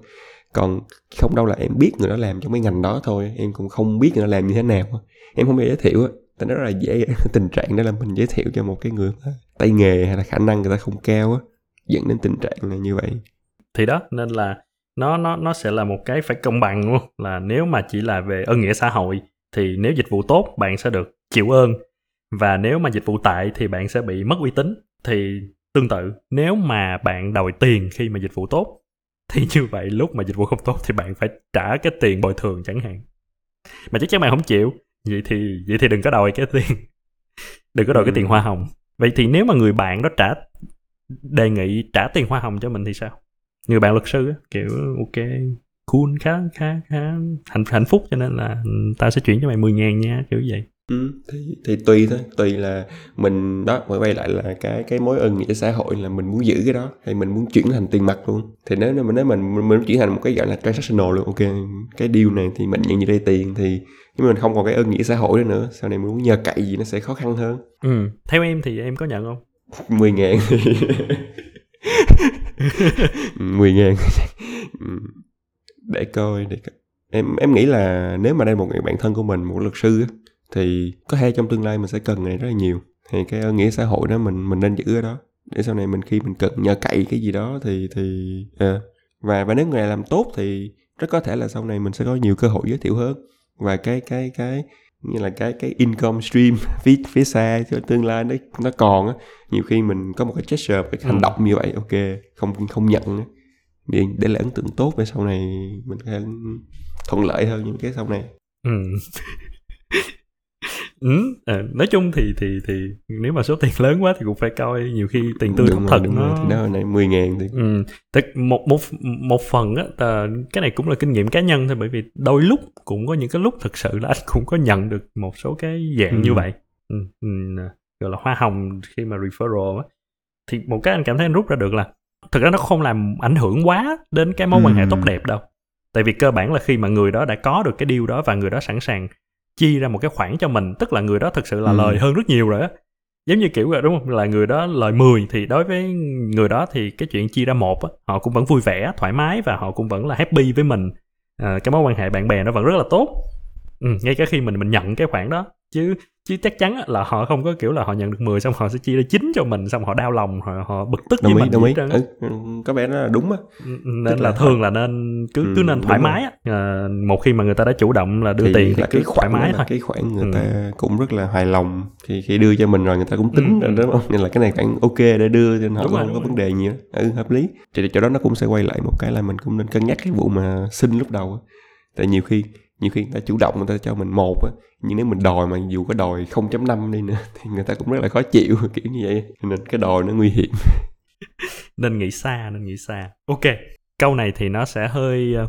Còn không đâu là em biết người đó làm trong cái ngành đó thôi em cũng không biết người đó làm như thế nào em không bao giới thiệu á thì nó rất là dễ, tình trạng đó là mình giới thiệu cho một cái người tay nghề hay là khả năng người ta không cao á, dẫn đến tình trạng là như vậy. Thì đó, nên là nó nó nó sẽ là một cái phải công bằng luôn là nếu mà chỉ là về ân nghĩa xã hội thì nếu dịch vụ tốt, bạn sẽ được chịu ơn. Và nếu mà dịch vụ tệ thì bạn sẽ bị mất uy tín. Thì tương tự, nếu mà bạn đòi tiền khi mà dịch vụ tốt, thì như vậy lúc mà dịch vụ không tốt thì bạn phải trả cái tiền bồi thường chẳng hạn. Mà chắc chắn bạn không chịu vậy thì vậy thì đừng có đòi cái tiền. Đừng có đòi ừ. cái tiền hoa hồng. Vậy thì nếu mà người bạn đó trả đề nghị trả tiền hoa hồng cho mình thì sao? Người bạn luật sư kiểu ok cool khá khá khá hạnh hạnh phúc cho nên là tao sẽ chuyển cho mày 10 ngàn nha kiểu vậy. Ừ, thì thì tùy thôi. Tùy là mình đó quay quay lại là cái cái mối ân nghĩa xã hội là mình muốn giữ cái đó hay mình muốn chuyển thành tiền mặt luôn. Thì nếu mà nếu mình mình, mình chuyển thành một cái gọi là transactional luôn ok cái deal này thì mình nhận như đây tiền thì nhưng mình không còn cái ân nghĩa xã hội nữa. Sau này mình muốn nhờ cậy gì nó sẽ khó khăn hơn. Ừ. Theo em thì em có nhận không? 10 ngàn. mười ngàn. Ừ. để coi để coi. em em nghĩ là nếu mà đây một người bạn thân của mình một luật sư á thì có thể trong tương lai mình sẽ cần này rất là nhiều. Thì cái ơn nghĩa xã hội đó mình mình nên giữ ở đó. Để sau này mình khi mình cần nhờ cậy cái gì đó thì thì à, và và nếu người này làm tốt thì rất có thể là sau này mình sẽ có nhiều cơ hội giới thiệu hơn và cái cái cái như là cái cái income stream phía phía xa cho tương lai nó nó còn á nhiều khi mình có một cái gesture cái hành ừ. động như vậy ok không không nhận để để lại ấn tượng tốt về sau này mình có thuận lợi hơn những cái sau này ừ. Ừ, à, nói chung thì thì thì nếu mà số tiền lớn quá thì cũng phải coi nhiều khi tiền tươi không thật đúng nó rồi, thì đó này 10 ngàn thì ừ. Thật, một một một phần á cái này cũng là kinh nghiệm cá nhân thôi bởi vì đôi lúc cũng có những cái lúc thực sự là anh cũng có nhận được một số cái dạng ừ. như vậy ừ, ừ, gọi là hoa hồng khi mà referral á thì một cái anh cảm thấy anh rút ra được là thực ra nó không làm ảnh hưởng quá đến cái mối quan hệ tốt đẹp đâu tại vì cơ bản là khi mà người đó đã có được cái deal đó và người đó sẵn sàng chi ra một cái khoản cho mình tức là người đó thực sự là ừ. lời hơn rất nhiều rồi á. Giống như kiểu là đúng không? Là người đó lời 10 thì đối với người đó thì cái chuyện chia ra một á họ cũng vẫn vui vẻ thoải mái và họ cũng vẫn là happy với mình. À, cái mối quan hệ bạn bè nó vẫn rất là tốt. Ừ, ngay cả khi mình mình nhận cái khoản đó chứ chứ chắc chắn là họ không có kiểu là họ nhận được 10 xong họ sẽ chia ra chín cho mình xong họ đau lòng họ họ bực tức đồng với ý mình đồng ý. trơn ừ, có vẻ đó là đúng á. Nên là, là thường là nên cứ cứ Ừ, nên thoải rồi. mái á. À, một khi mà người ta đã chủ động là đưa thì tiền thì cứ cái thoải mái thôi. cái khoản người Ừ. ta cũng rất là hài lòng thì khi đưa cho mình rồi người ta cũng tính Ừ, rồi ừ. đúng không? Nên là cái này khoản ok để đưa nên họ Đúng cũng rồi, không đúng có rồi. vấn đề gì đó ừ hợp lý. Thì chỗ đó nó cũng sẽ quay lại một cái là mình cũng nên cân nhắc cái vụ mà xin lúc đầu tại nhiều khi nhiều khi người ta chủ động người ta cho mình một á nhưng nếu mình đòi mà dù có đòi 0.5 đi nữa thì người ta cũng rất là khó chịu kiểu như vậy. Nên cái đòi nó nguy hiểm. Nên nghĩ xa nên nghĩ xa. Ok câu này thì nó sẽ hơi ờ,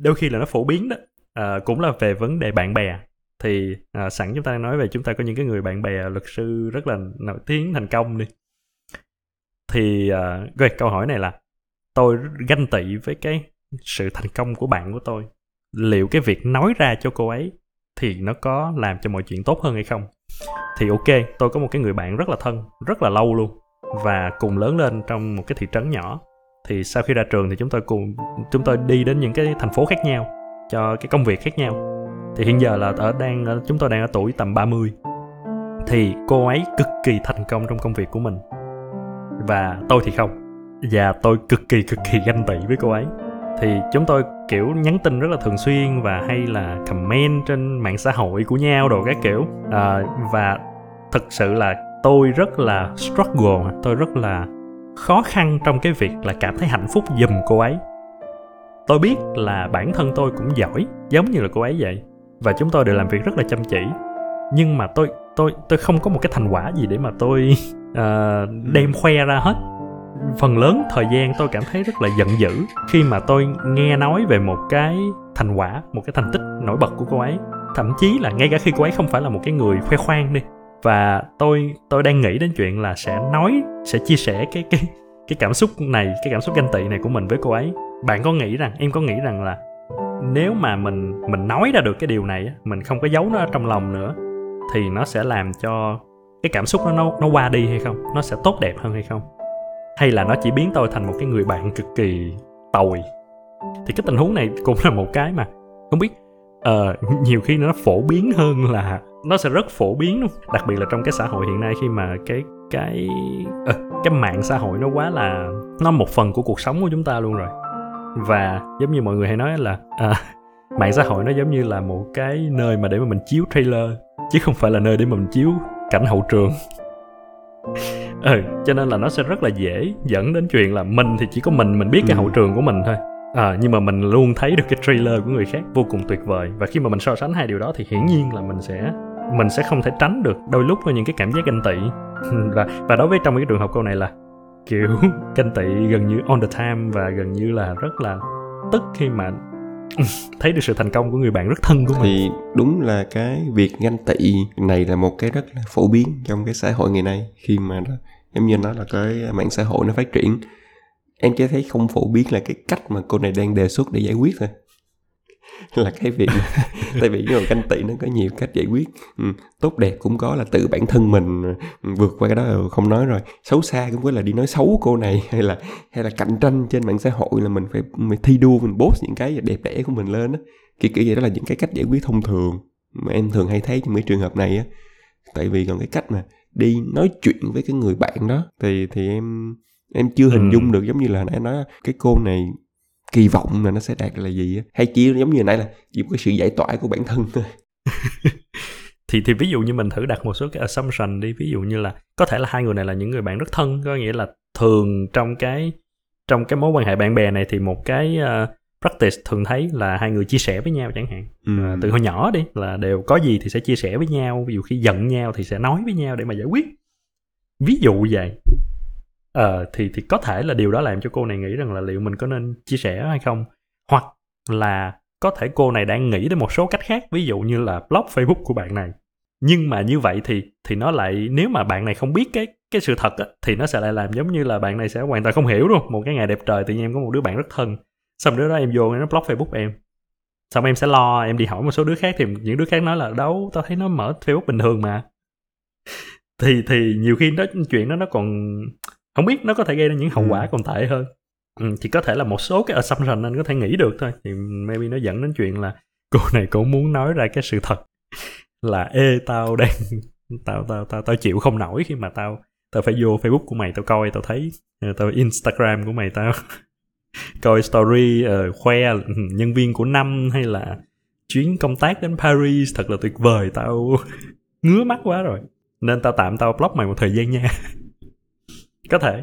đôi khi là nó phổ biến đó. À, cũng là về vấn đề bạn bè. Thì à, sẵn chúng ta nói về chúng ta có những cái người bạn bè luật sư rất là nổi tiếng thành công đi. Thì à, okay, câu hỏi này là tôi ganh tị với cái sự thành công của bạn của tôi liệu cái việc nói ra cho cô ấy thì nó có làm cho mọi chuyện tốt hơn hay không? Thì ok, tôi có một cái người bạn rất là thân, rất là lâu luôn và cùng lớn lên trong một cái thị trấn nhỏ. Thì sau khi ra trường thì chúng tôi cùng, chúng tôi đi đến những cái thành phố khác nhau, cho cái công việc khác nhau. Thì hiện giờ là ở đang, chúng tôi đang ở tuổi tầm 30 thì cô ấy cực kỳ thành công trong công việc của mình. Và tôi thì không. Và tôi cực kỳ cực kỳ ganh tị với cô ấy thì chúng tôi kiểu nhắn tin rất là thường xuyên và hay là comment trên mạng xã hội của nhau đồ các kiểu. À, và thực sự là tôi rất là struggle tôi rất là khó khăn trong cái việc là cảm thấy hạnh phúc giùm cô ấy. Tôi biết là bản thân tôi cũng giỏi giống như là cô ấy vậy và chúng tôi đều làm việc rất là chăm chỉ. Nhưng mà tôi tôi tôi không có một cái thành quả gì để mà tôi uh, đem khoe ra hết phần lớn thời gian tôi cảm thấy rất là giận dữ khi mà tôi nghe nói về một cái thành quả, một cái thành tích nổi bật của cô ấy. Thậm chí là ngay cả khi cô ấy không phải là một cái người khoe khoang đi. Và tôi tôi đang nghĩ đến chuyện là sẽ nói, sẽ chia sẻ cái cái cái cảm xúc này, cái cảm xúc ganh tị này của mình với cô ấy. Bạn có nghĩ rằng, em có nghĩ rằng là nếu mà mình mình nói ra được cái điều này mình không có giấu nó ở trong lòng nữa, thì nó sẽ làm cho cái cảm xúc nó nó nó qua đi hay không? Nó sẽ tốt đẹp hơn hay không? Hay là nó chỉ biến tôi thành một cái người bạn cực kỳ tồi? Thì cái tình huống này cũng là một cái mà không biết uh, nhiều khi nó phổ biến hơn là nó sẽ rất phổ biến luôn. Đặc biệt là trong cái xã hội hiện nay khi mà cái cái uh, cái mạng xã hội nó quá là nó một phần của cuộc sống của chúng ta luôn rồi. Và giống như mọi người hay nói là uh, mạng xã hội nó giống như là một cái nơi mà để mà mình chiếu trailer chứ không phải là nơi để mà mình chiếu cảnh hậu trường ừ cho nên là nó sẽ rất là dễ dẫn đến chuyện là mình thì chỉ có mình mình biết cái Ừ. hậu trường của mình thôi. À, nhưng mà mình luôn thấy được cái trailer của người khác vô cùng tuyệt vời. Và khi mà mình so sánh hai điều đó thì hiển nhiên là mình sẽ mình sẽ không thể tránh được đôi lúc có những cái cảm giác ganh tị. Và và đối với trong cái trường hợp câu này là kiểu ganh tị gần như on the time và gần như là rất là tức khi mà thấy được sự thành công của người bạn rất thân của mình. Thì đúng là cái việc ganh tị này là một cái rất là phổ biến trong cái xã hội ngày nay khi mà đó, giống như nó là cái mạng xã hội nó phát triển. Em chỉ thấy không phổ biến là cái cách mà cô này đang đề xuất để giải quyết thôi. là cái việc tại vì cái ganh tị nó có nhiều cách giải quyết. Ừ, tốt đẹp cũng có là tự bản thân mình ừ, vượt qua cái đó là không nói rồi. Xấu xa cũng có là đi nói xấu cô này hay là hay là cạnh tranh trên mạng xã hội là mình phải mình thi đua mình post những cái đẹp đẽ của mình lên á. Kiểu kiểu vậy đó là những cái cách giải quyết thông thường mà em thường hay thấy trong mấy trường hợp này á. Tại vì còn cái cách mà đi nói chuyện với cái người bạn đó thì thì em em chưa hình Ừ. dung được giống như là nãy nói cái cô này kỳ vọng là nó sẽ đạt là gì á. Hay chỉ giống như nãy là chỉ một cái sự giải tỏa của bản thân thôi. Thì thì ví dụ như mình thử đặt một số cái assumption đi ví dụ như là có thể là hai người này là những người bạn rất thân có nghĩa là thường trong cái trong cái mối quan hệ bạn bè này thì một cái uh, practice thường thấy là hai người chia sẻ với nhau chẳng hạn. Ừ. À, từ hồi nhỏ đi là đều có gì thì sẽ chia sẻ với nhau ví dụ khi giận nhau thì sẽ nói với nhau để mà giải quyết. Ví dụ vậy ờ thì thì có thể là điều đó làm cho cô này nghĩ rằng là liệu mình có nên chia sẻ hay không? Hoặc là có thể cô này đang nghĩ đến một số cách khác ví dụ như là block facebook của bạn này. Nhưng mà như vậy thì thì nó lại nếu mà bạn này không biết cái cái sự thật á, thì nó sẽ lại làm giống như là bạn này sẽ hoàn toàn không hiểu luôn. Một cái ngày đẹp trời tự nhiên em có một đứa bạn rất thân. Xong đứa đó em vô nó block facebook em. Xong em sẽ lo em đi hỏi một số đứa khác thì những đứa khác nói là đâu tao thấy nó mở facebook bình thường mà. Thì thì nhiều khi đó chuyện đó nó còn không biết nó có thể gây ra những hậu Ừ. quả còn tệ hơn. Ừ, thì có thể là một số cái assumption anh có thể nghĩ được thôi. Thì maybe nó dẫn đến chuyện là cô này cũng muốn nói ra cái sự thật là ê tao đang tao tao tao tao chịu không nổi khi mà tao tao phải vô facebook của mày tao coi tao thấy ờ, tao instagram của mày tao coi story uh, khoe ừ, nhân viên của năm hay là chuyến công tác đến paris thật là tuyệt vời tao ngứa mắt quá rồi. Nên tao tạm tao block mày một thời gian nha có thể.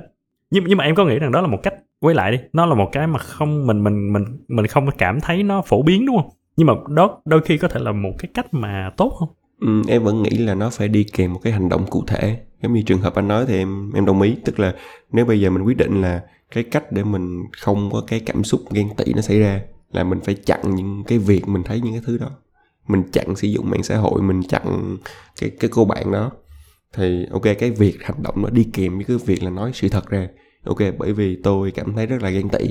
Nhưng nhưng mà em có nghĩ rằng đó là một cách quay lại đi. Nó là một cái mà không mình mình mình mình không cảm thấy nó phổ biến đúng không? Nhưng mà đó đôi khi có thể là một cái cách mà tốt không ừ, em vẫn nghĩ là nó phải đi kèm một cái hành động cụ thể. Giống như trường hợp anh nói thì em em đồng ý. Tức là nếu bây giờ mình quyết định là cái cách để mình không có cái cảm xúc ghen tị nó xảy ra là mình phải chặn những cái việc mình thấy những cái thứ đó. Mình chặn sử dụng mạng xã hội mình chặn cái cái cô bạn đó thì ok cái việc hành động nó đi kèm với cái việc là nói sự thật ra. Ok bởi vì tôi cảm thấy rất là ghen tị.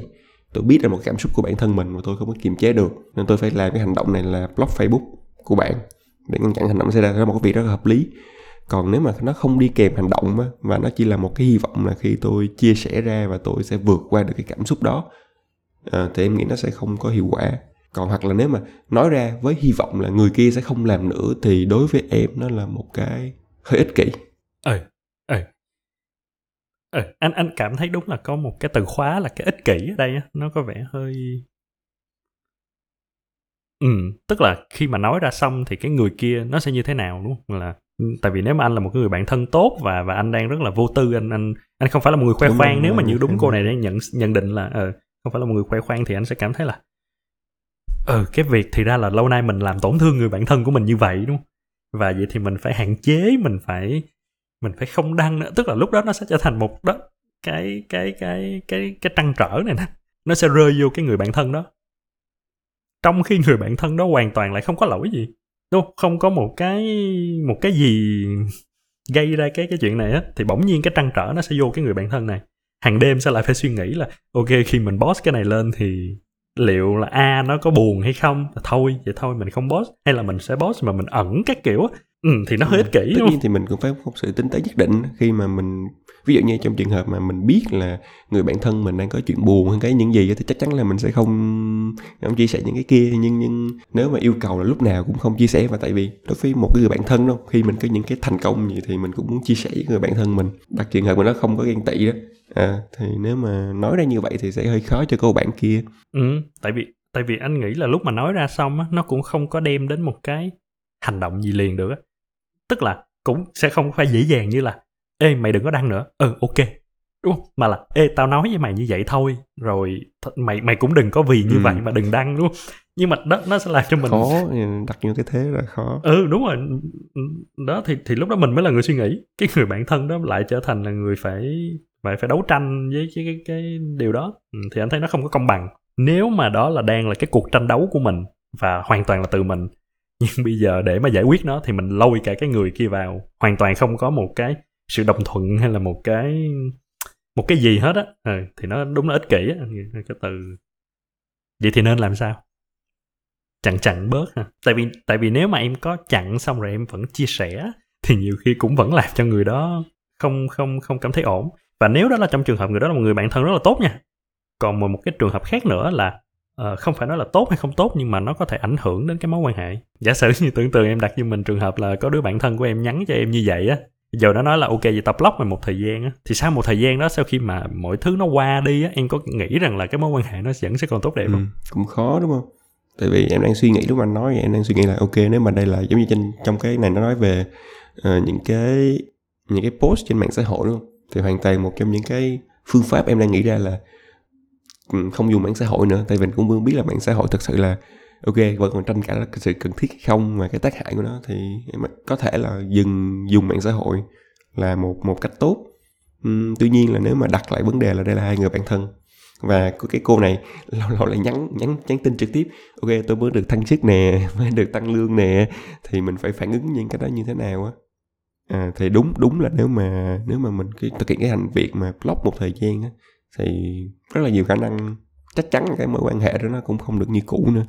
Tôi biết là một cảm xúc của bản thân mình mà tôi không có kiềm chế được. Nên tôi phải làm cái hành động này là block facebook của bạn để ngăn chặn hành động xảy ra. Đó là một cái việc rất là hợp lý. Còn nếu mà nó không đi kèm hành động á và nó chỉ là một cái hy vọng là khi tôi chia sẻ ra và tôi sẽ vượt qua được cái cảm xúc đó à, thì em nghĩ nó sẽ không có hiệu quả. Còn hoặc là nếu mà nói ra với hy vọng là người kia sẽ không làm nữa thì đối với em nó là một cái hơi ích kỷ. Ờ ờ ờ anh anh cảm thấy đúng là có một cái từ khóa là cái ích kỷ ở đây á nó có vẻ hơi ừ tức là khi mà nói ra xong thì cái người kia nó sẽ như thế nào đúng không? Là ừ, tại vì nếu mà anh là một cái người bạn thân tốt và và anh đang rất là vô tư anh anh anh không phải là một người khoe khoang. nếu mà như đúng cô này đang nhận nhận định là ờ không phải là một người khoe khoang thì anh sẽ cảm thấy là ờ cái việc thì ra là lâu nay mình làm tổn thương người bạn thân của mình như vậy đúng không và vậy thì mình phải hạn chế, mình phải mình phải không đăng nữa. Tức là lúc đó nó sẽ trở thành một đó, cái cái cái cái cái trăn trở này nè. Nó sẽ rơi vô cái người bạn thân đó. Trong khi người bạn thân đó hoàn toàn lại không có lỗi gì. Đúng không? Không có một cái một cái gì gây ra cái cái chuyện này á thì bỗng nhiên cái trăn trở nó sẽ vô cái người bạn thân này. Hàng đêm sẽ lại phải suy nghĩ là, ok, khi mình boss cái này lên thì liệu là a nó có buồn hay không? Thôi vậy thôi mình không boss. Hay là mình sẽ boss mà mình ẩn các kiểu ừ, thì nó hơi ích kỷ tất nhiên thì mình cũng phải có sự tinh tế nhất định. Khi mà mình ví dụ như trong trường hợp mà mình biết là người bạn thân mình đang có chuyện buồn hay cái những gì thì chắc chắn là mình sẽ không không chia sẻ những cái kia. Nhưng nhưng nếu mà yêu cầu là lúc nào cũng không chia sẻ và tại vì đối với một cái người bạn thân đâu khi mình có những cái thành công gì thì mình cũng muốn chia sẻ với người bạn thân mình. Đặc trường hợp mà nó không có ghen tị đó à, thì nếu mà nói ra như vậy thì sẽ hơi khó cho cô bạn kia. Ừ, tại vì tại vì anh nghĩ là lúc mà nói ra xong á nó cũng không có đem đến một cái hành động gì liền được á. Tức là cũng sẽ không phải dễ dàng như là ê mày đừng có đăng nữa. Ừ ok. Đúng không? Mà là ê tao nói với mày như vậy thôi rồi th- mày mày cũng đừng có vì như Ừ. vậy mà đừng đăng đúng không? Nhưng mà đó nó sẽ làm cho mình khó đặt như cái thế là khó. Ừ đúng rồi. Đó thì thì lúc đó mình mới là người suy nghĩ. Cái người bạn thân đó lại trở thành là người phải vậy phải đấu tranh với cái cái, cái điều đó. Ừ, thì anh thấy nó không có công bằng. Nếu mà đó là đang là cái cuộc tranh đấu của mình và hoàn toàn là từ mình nhưng bây giờ để mà giải quyết nó thì mình lôi cả cái người kia vào. Hoàn toàn không có một cái sự đồng thuận hay là một cái một cái gì hết á. Ừ, thì nó đúng là ích kỷ á. Cái từ vậy thì nên làm sao? Chặn chặn bớt ha tại vì tại vì nếu mà em có chặn xong rồi em vẫn chia sẻ thì nhiều khi cũng vẫn làm cho người đó không không không cảm thấy ổn và nếu đó là trong trường hợp người đó là một người bạn thân rất là tốt nha còn một cái trường hợp khác nữa là ờ, không phải nói là tốt hay không tốt nhưng mà nó có thể ảnh hưởng đến cái mối quan hệ. Giả sử như tưởng tượng em đặt như mình trường hợp là có đứa bạn thân của em nhắn cho em như vậy á giờ nó nói là ok vậy tao block mày một thời gian á thì sau một thời gian đó sau khi mà mọi thứ nó qua đi á em có nghĩ rằng là cái mối quan hệ nó vẫn sẽ còn tốt đẹp ừ, không? cũng khó đúng không? Tại vì em đang suy nghĩ lúc anh nói vậy, em đang suy nghĩ là ok nếu mà đây là giống như trên trong cái này nó nói về ờ, những cái những cái post trên mạng xã hội đúng không thì hoàn toàn một trong những cái phương pháp em đang nghĩ ra là ừ, không dùng mạng xã hội nữa. Tại vì mình cũng muốn biết là mạng xã hội thực sự là ok vẫn còn tranh cãi là cái sự cần thiết hay không và cái tác hại của nó. Thì em có thể là dừng dùng mạng xã hội là một một cách tốt. Uhm, tuy nhiên là nếu mà đặt lại vấn đề là đây là hai người bạn thân và có cái cô này lâu lâu lại nhắn nhắn nhắn tin trực tiếp ok tôi mới được thăng chức nè mới được tăng lương nè thì mình phải phản ứng những cái đó như thế nào á? À, thì đúng đúng là nếu mà nếu mà mình cái, thực hiện cái hành việc mà block một thời gian á thì rất là nhiều khả năng chắc chắn cái mối quan hệ đó nó cũng không được như cũ nữa.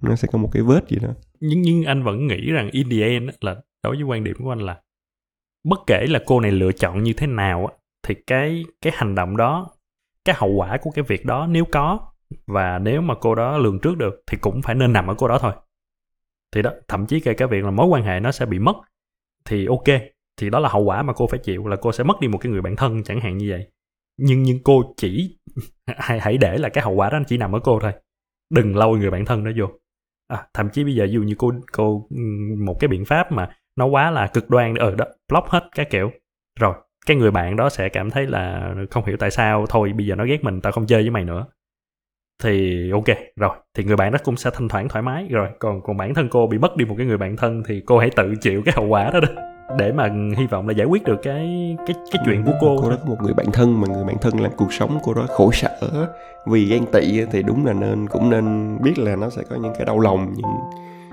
Nó sẽ có một cái vết gì đó. Nhưng nhưng anh vẫn nghĩ rằng in the end là đối với quan điểm của anh là bất kể là cô này lựa chọn như thế nào á, thì cái cái hành động đó cái hậu quả của cái việc đó nếu có và nếu mà cô đó lường trước được thì cũng phải nên nằm ở cô đó thôi. Thì đó thậm chí kể cả việc là mối quan hệ nó sẽ bị mất thì ok thì đó là hậu quả mà cô phải chịu là cô sẽ mất đi một cái người bạn thân chẳng hạn như vậy. Nhưng nhưng cô chỉ hãy hãy để là cái hậu quả đó chỉ nằm ở cô thôi. Đừng lôi người bạn thân đó vô. À, thậm chí bây giờ dù như cô cô một cái biện pháp mà nó quá là cực đoan ở ừ, ờ, đó block hết các kiểu. Rồi cái người bạn đó sẽ cảm thấy là không hiểu tại sao thôi bây giờ nó ghét mình tao không chơi với mày nữa thì ok, rồi, thì người bạn đó cũng sẽ thanh thoảng thoải mái. Rồi, còn còn bản thân cô bị mất đi một cái người bạn thân thì cô hãy tự chịu cái hậu quả đó đó, để mà hy vọng là giải quyết được cái cái cái chuyện của cô cô đó có một người bạn thân, mà người bạn thân làm cuộc sống cô đó khổ sở. Vì ghen tị thì đúng là nên, cũng nên biết là nó sẽ có những cái đau lòng, nhưng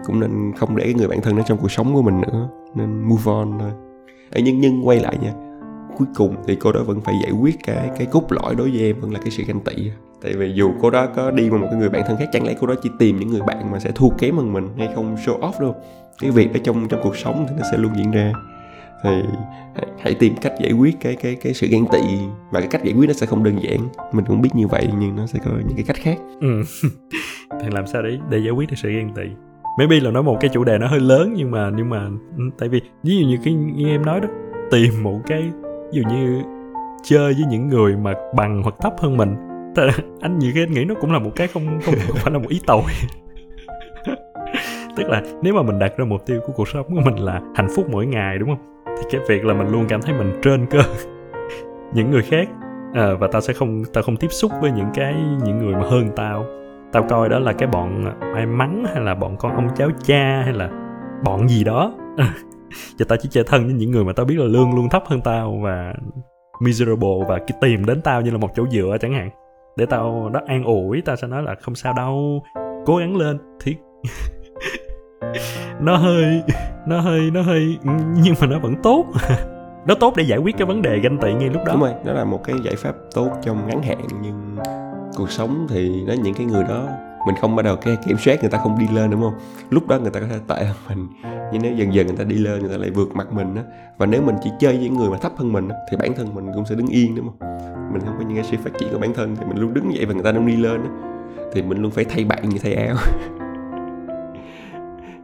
cũng nên không để cái người bạn thân đó trong cuộc sống của mình nữa, nên move on thôi. Nhưng nhưng quay lại nha, cuối cùng thì cô đó vẫn phải giải quyết cái cái cốt lõi đối với em, vẫn là cái sự ganh tị tại vì dù cô đó có đi với một cái người bạn thân khác, chẳng lẽ cô đó chỉ tìm những người bạn mà sẽ thua kém hơn mình hay không show off đâu? Cái việc ở trong trong cuộc sống thì nó sẽ luôn diễn ra. Thì hãy tìm cách giải quyết cái cái cái sự ghen tị và cái cách giải quyết nó sẽ không đơn giản. Mình cũng biết như vậy nhưng nó sẽ có những cái cách khác. Ừ. thì làm sao để để giải quyết được sự ghen tị? Maybe là nói một cái chủ đề nó hơi lớn nhưng mà nhưng mà ừ, tại vì ví dụ như cái như em nói đó, tìm một cái, ví dụ như chơi với những người mà bằng hoặc thấp hơn mình anh nhiều khi anh nghĩ nó cũng là một cái không không, không phải là một ý tồi. Tức là nếu mà mình đặt ra mục tiêu của cuộc sống của mình là hạnh phúc mỗi ngày đúng không? Thì cái việc là mình luôn cảm thấy mình trên cơ. Những người khác à, và tao sẽ không tao không tiếp xúc với những cái những người mà hơn tao. Tao coi đó là cái bọn may mắn hay là bọn con ông cháu cha hay là bọn gì đó. Và tao chỉ chơi thân với những người mà tao biết là lương luôn thấp hơn tao và miserable và cái tìm đến tao như là một chỗ dựa chẳng hạn để tao đó an ủi, tao sẽ nói là không sao đâu. Cố gắng lên, thì nó hơi nó hơi nó hơi nhưng mà nó vẫn tốt. Nó tốt để giải quyết cái vấn đề ganh tị ngay lúc đó. Đúng rồi, đó là một cái giải pháp tốt trong ngắn hạn, nhưng cuộc sống thì nó những cái người đó mình không bắt đầu cái kiểm soát người ta không đi lên đúng không? Lúc đó người ta có thể tệ hơn mình. Nhưng nếu dần dần người ta đi lên người ta lại vượt mặt mình á. Và nếu mình chỉ chơi với những người mà thấp hơn mình á, thì bản thân mình cũng sẽ đứng yên đúng không? Mình không có những cái sự phát triển của bản thân thì mình luôn đứng vậy và người ta không đi lên á. Thì mình luôn phải thay bạn như thay áo.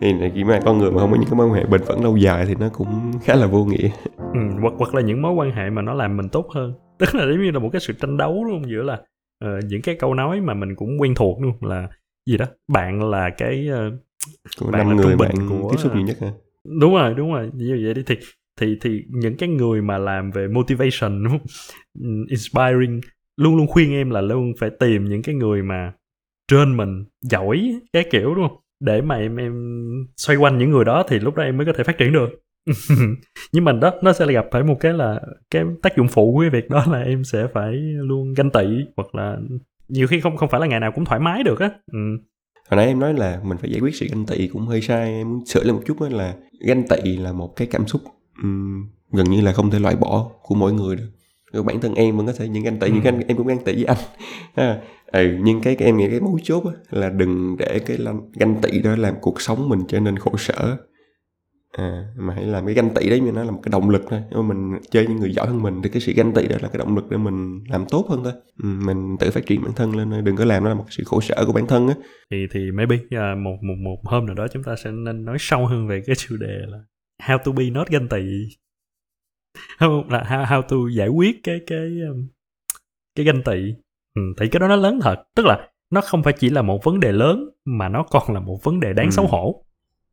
Thì khi mà con người mà không có những cái mối quan hệ bền vững lâu dài thì nó cũng khá là vô nghĩa. Ừ, hoặc hoặc là những mối quan hệ mà nó làm mình tốt hơn. Tức là giống như là một cái sự tranh đấu luôn giữa là uh, những cái câu nói mà mình cũng quen thuộc luôn là gì đó? Bạn là cái uh, bạn năm là người bạn của tiếp xúc nhiều nhất hả? Đúng rồi đúng rồi như vậy đi. Thì thì thì những cái người mà làm về motivation đúng không? Ừ, inspiring luôn luôn khuyên em là luôn phải tìm những cái người mà trên mình giỏi cái kiểu đúng không? Để mà em em xoay quanh những người đó thì lúc đó em mới có thể phát triển được nhưng mà đó nó sẽ gặp phải một cái là cái tác dụng phụ của cái việc đó là em sẽ phải luôn ganh tị hoặc là nhiều khi không không phải là ngày nào cũng thoải mái được á ừ. hồi nãy em nói là mình phải giải quyết sự ganh tị cũng hơi sai em muốn sửa lên một chút là ganh tị là một cái cảm xúc um, gần như là không thể loại bỏ của mỗi người được rồi bản thân em vẫn có thể những ganh tị ừ. những anh em cũng ganh tị với anh à, ừ, nhưng cái, cái em nghĩ cái mấu chốt là đừng để cái ganh tị đó làm cuộc sống mình trở nên khổ sở à, mà hãy làm cái ganh tị đấy như nó là một cái động lực thôi. Nếu mà mình chơi những người giỏi hơn mình thì cái sự ganh tị đó là cái động lực để mình làm tốt hơn thôi. Ừ, mình tự phát triển bản thân lên đừng có làm nó là một sự khổ sở của bản thân á. Thì thì maybe uh, một một một hôm nào đó chúng ta sẽ nên nói sâu hơn về cái chủ đề là how to be not ganh tị. Không? Là how, how to giải quyết cái cái um, cái ganh tị. Ừ, thì cái đó nó lớn thật. Tức là nó không phải chỉ là một vấn đề lớn mà nó còn là một vấn đề đáng ừ. xấu hổ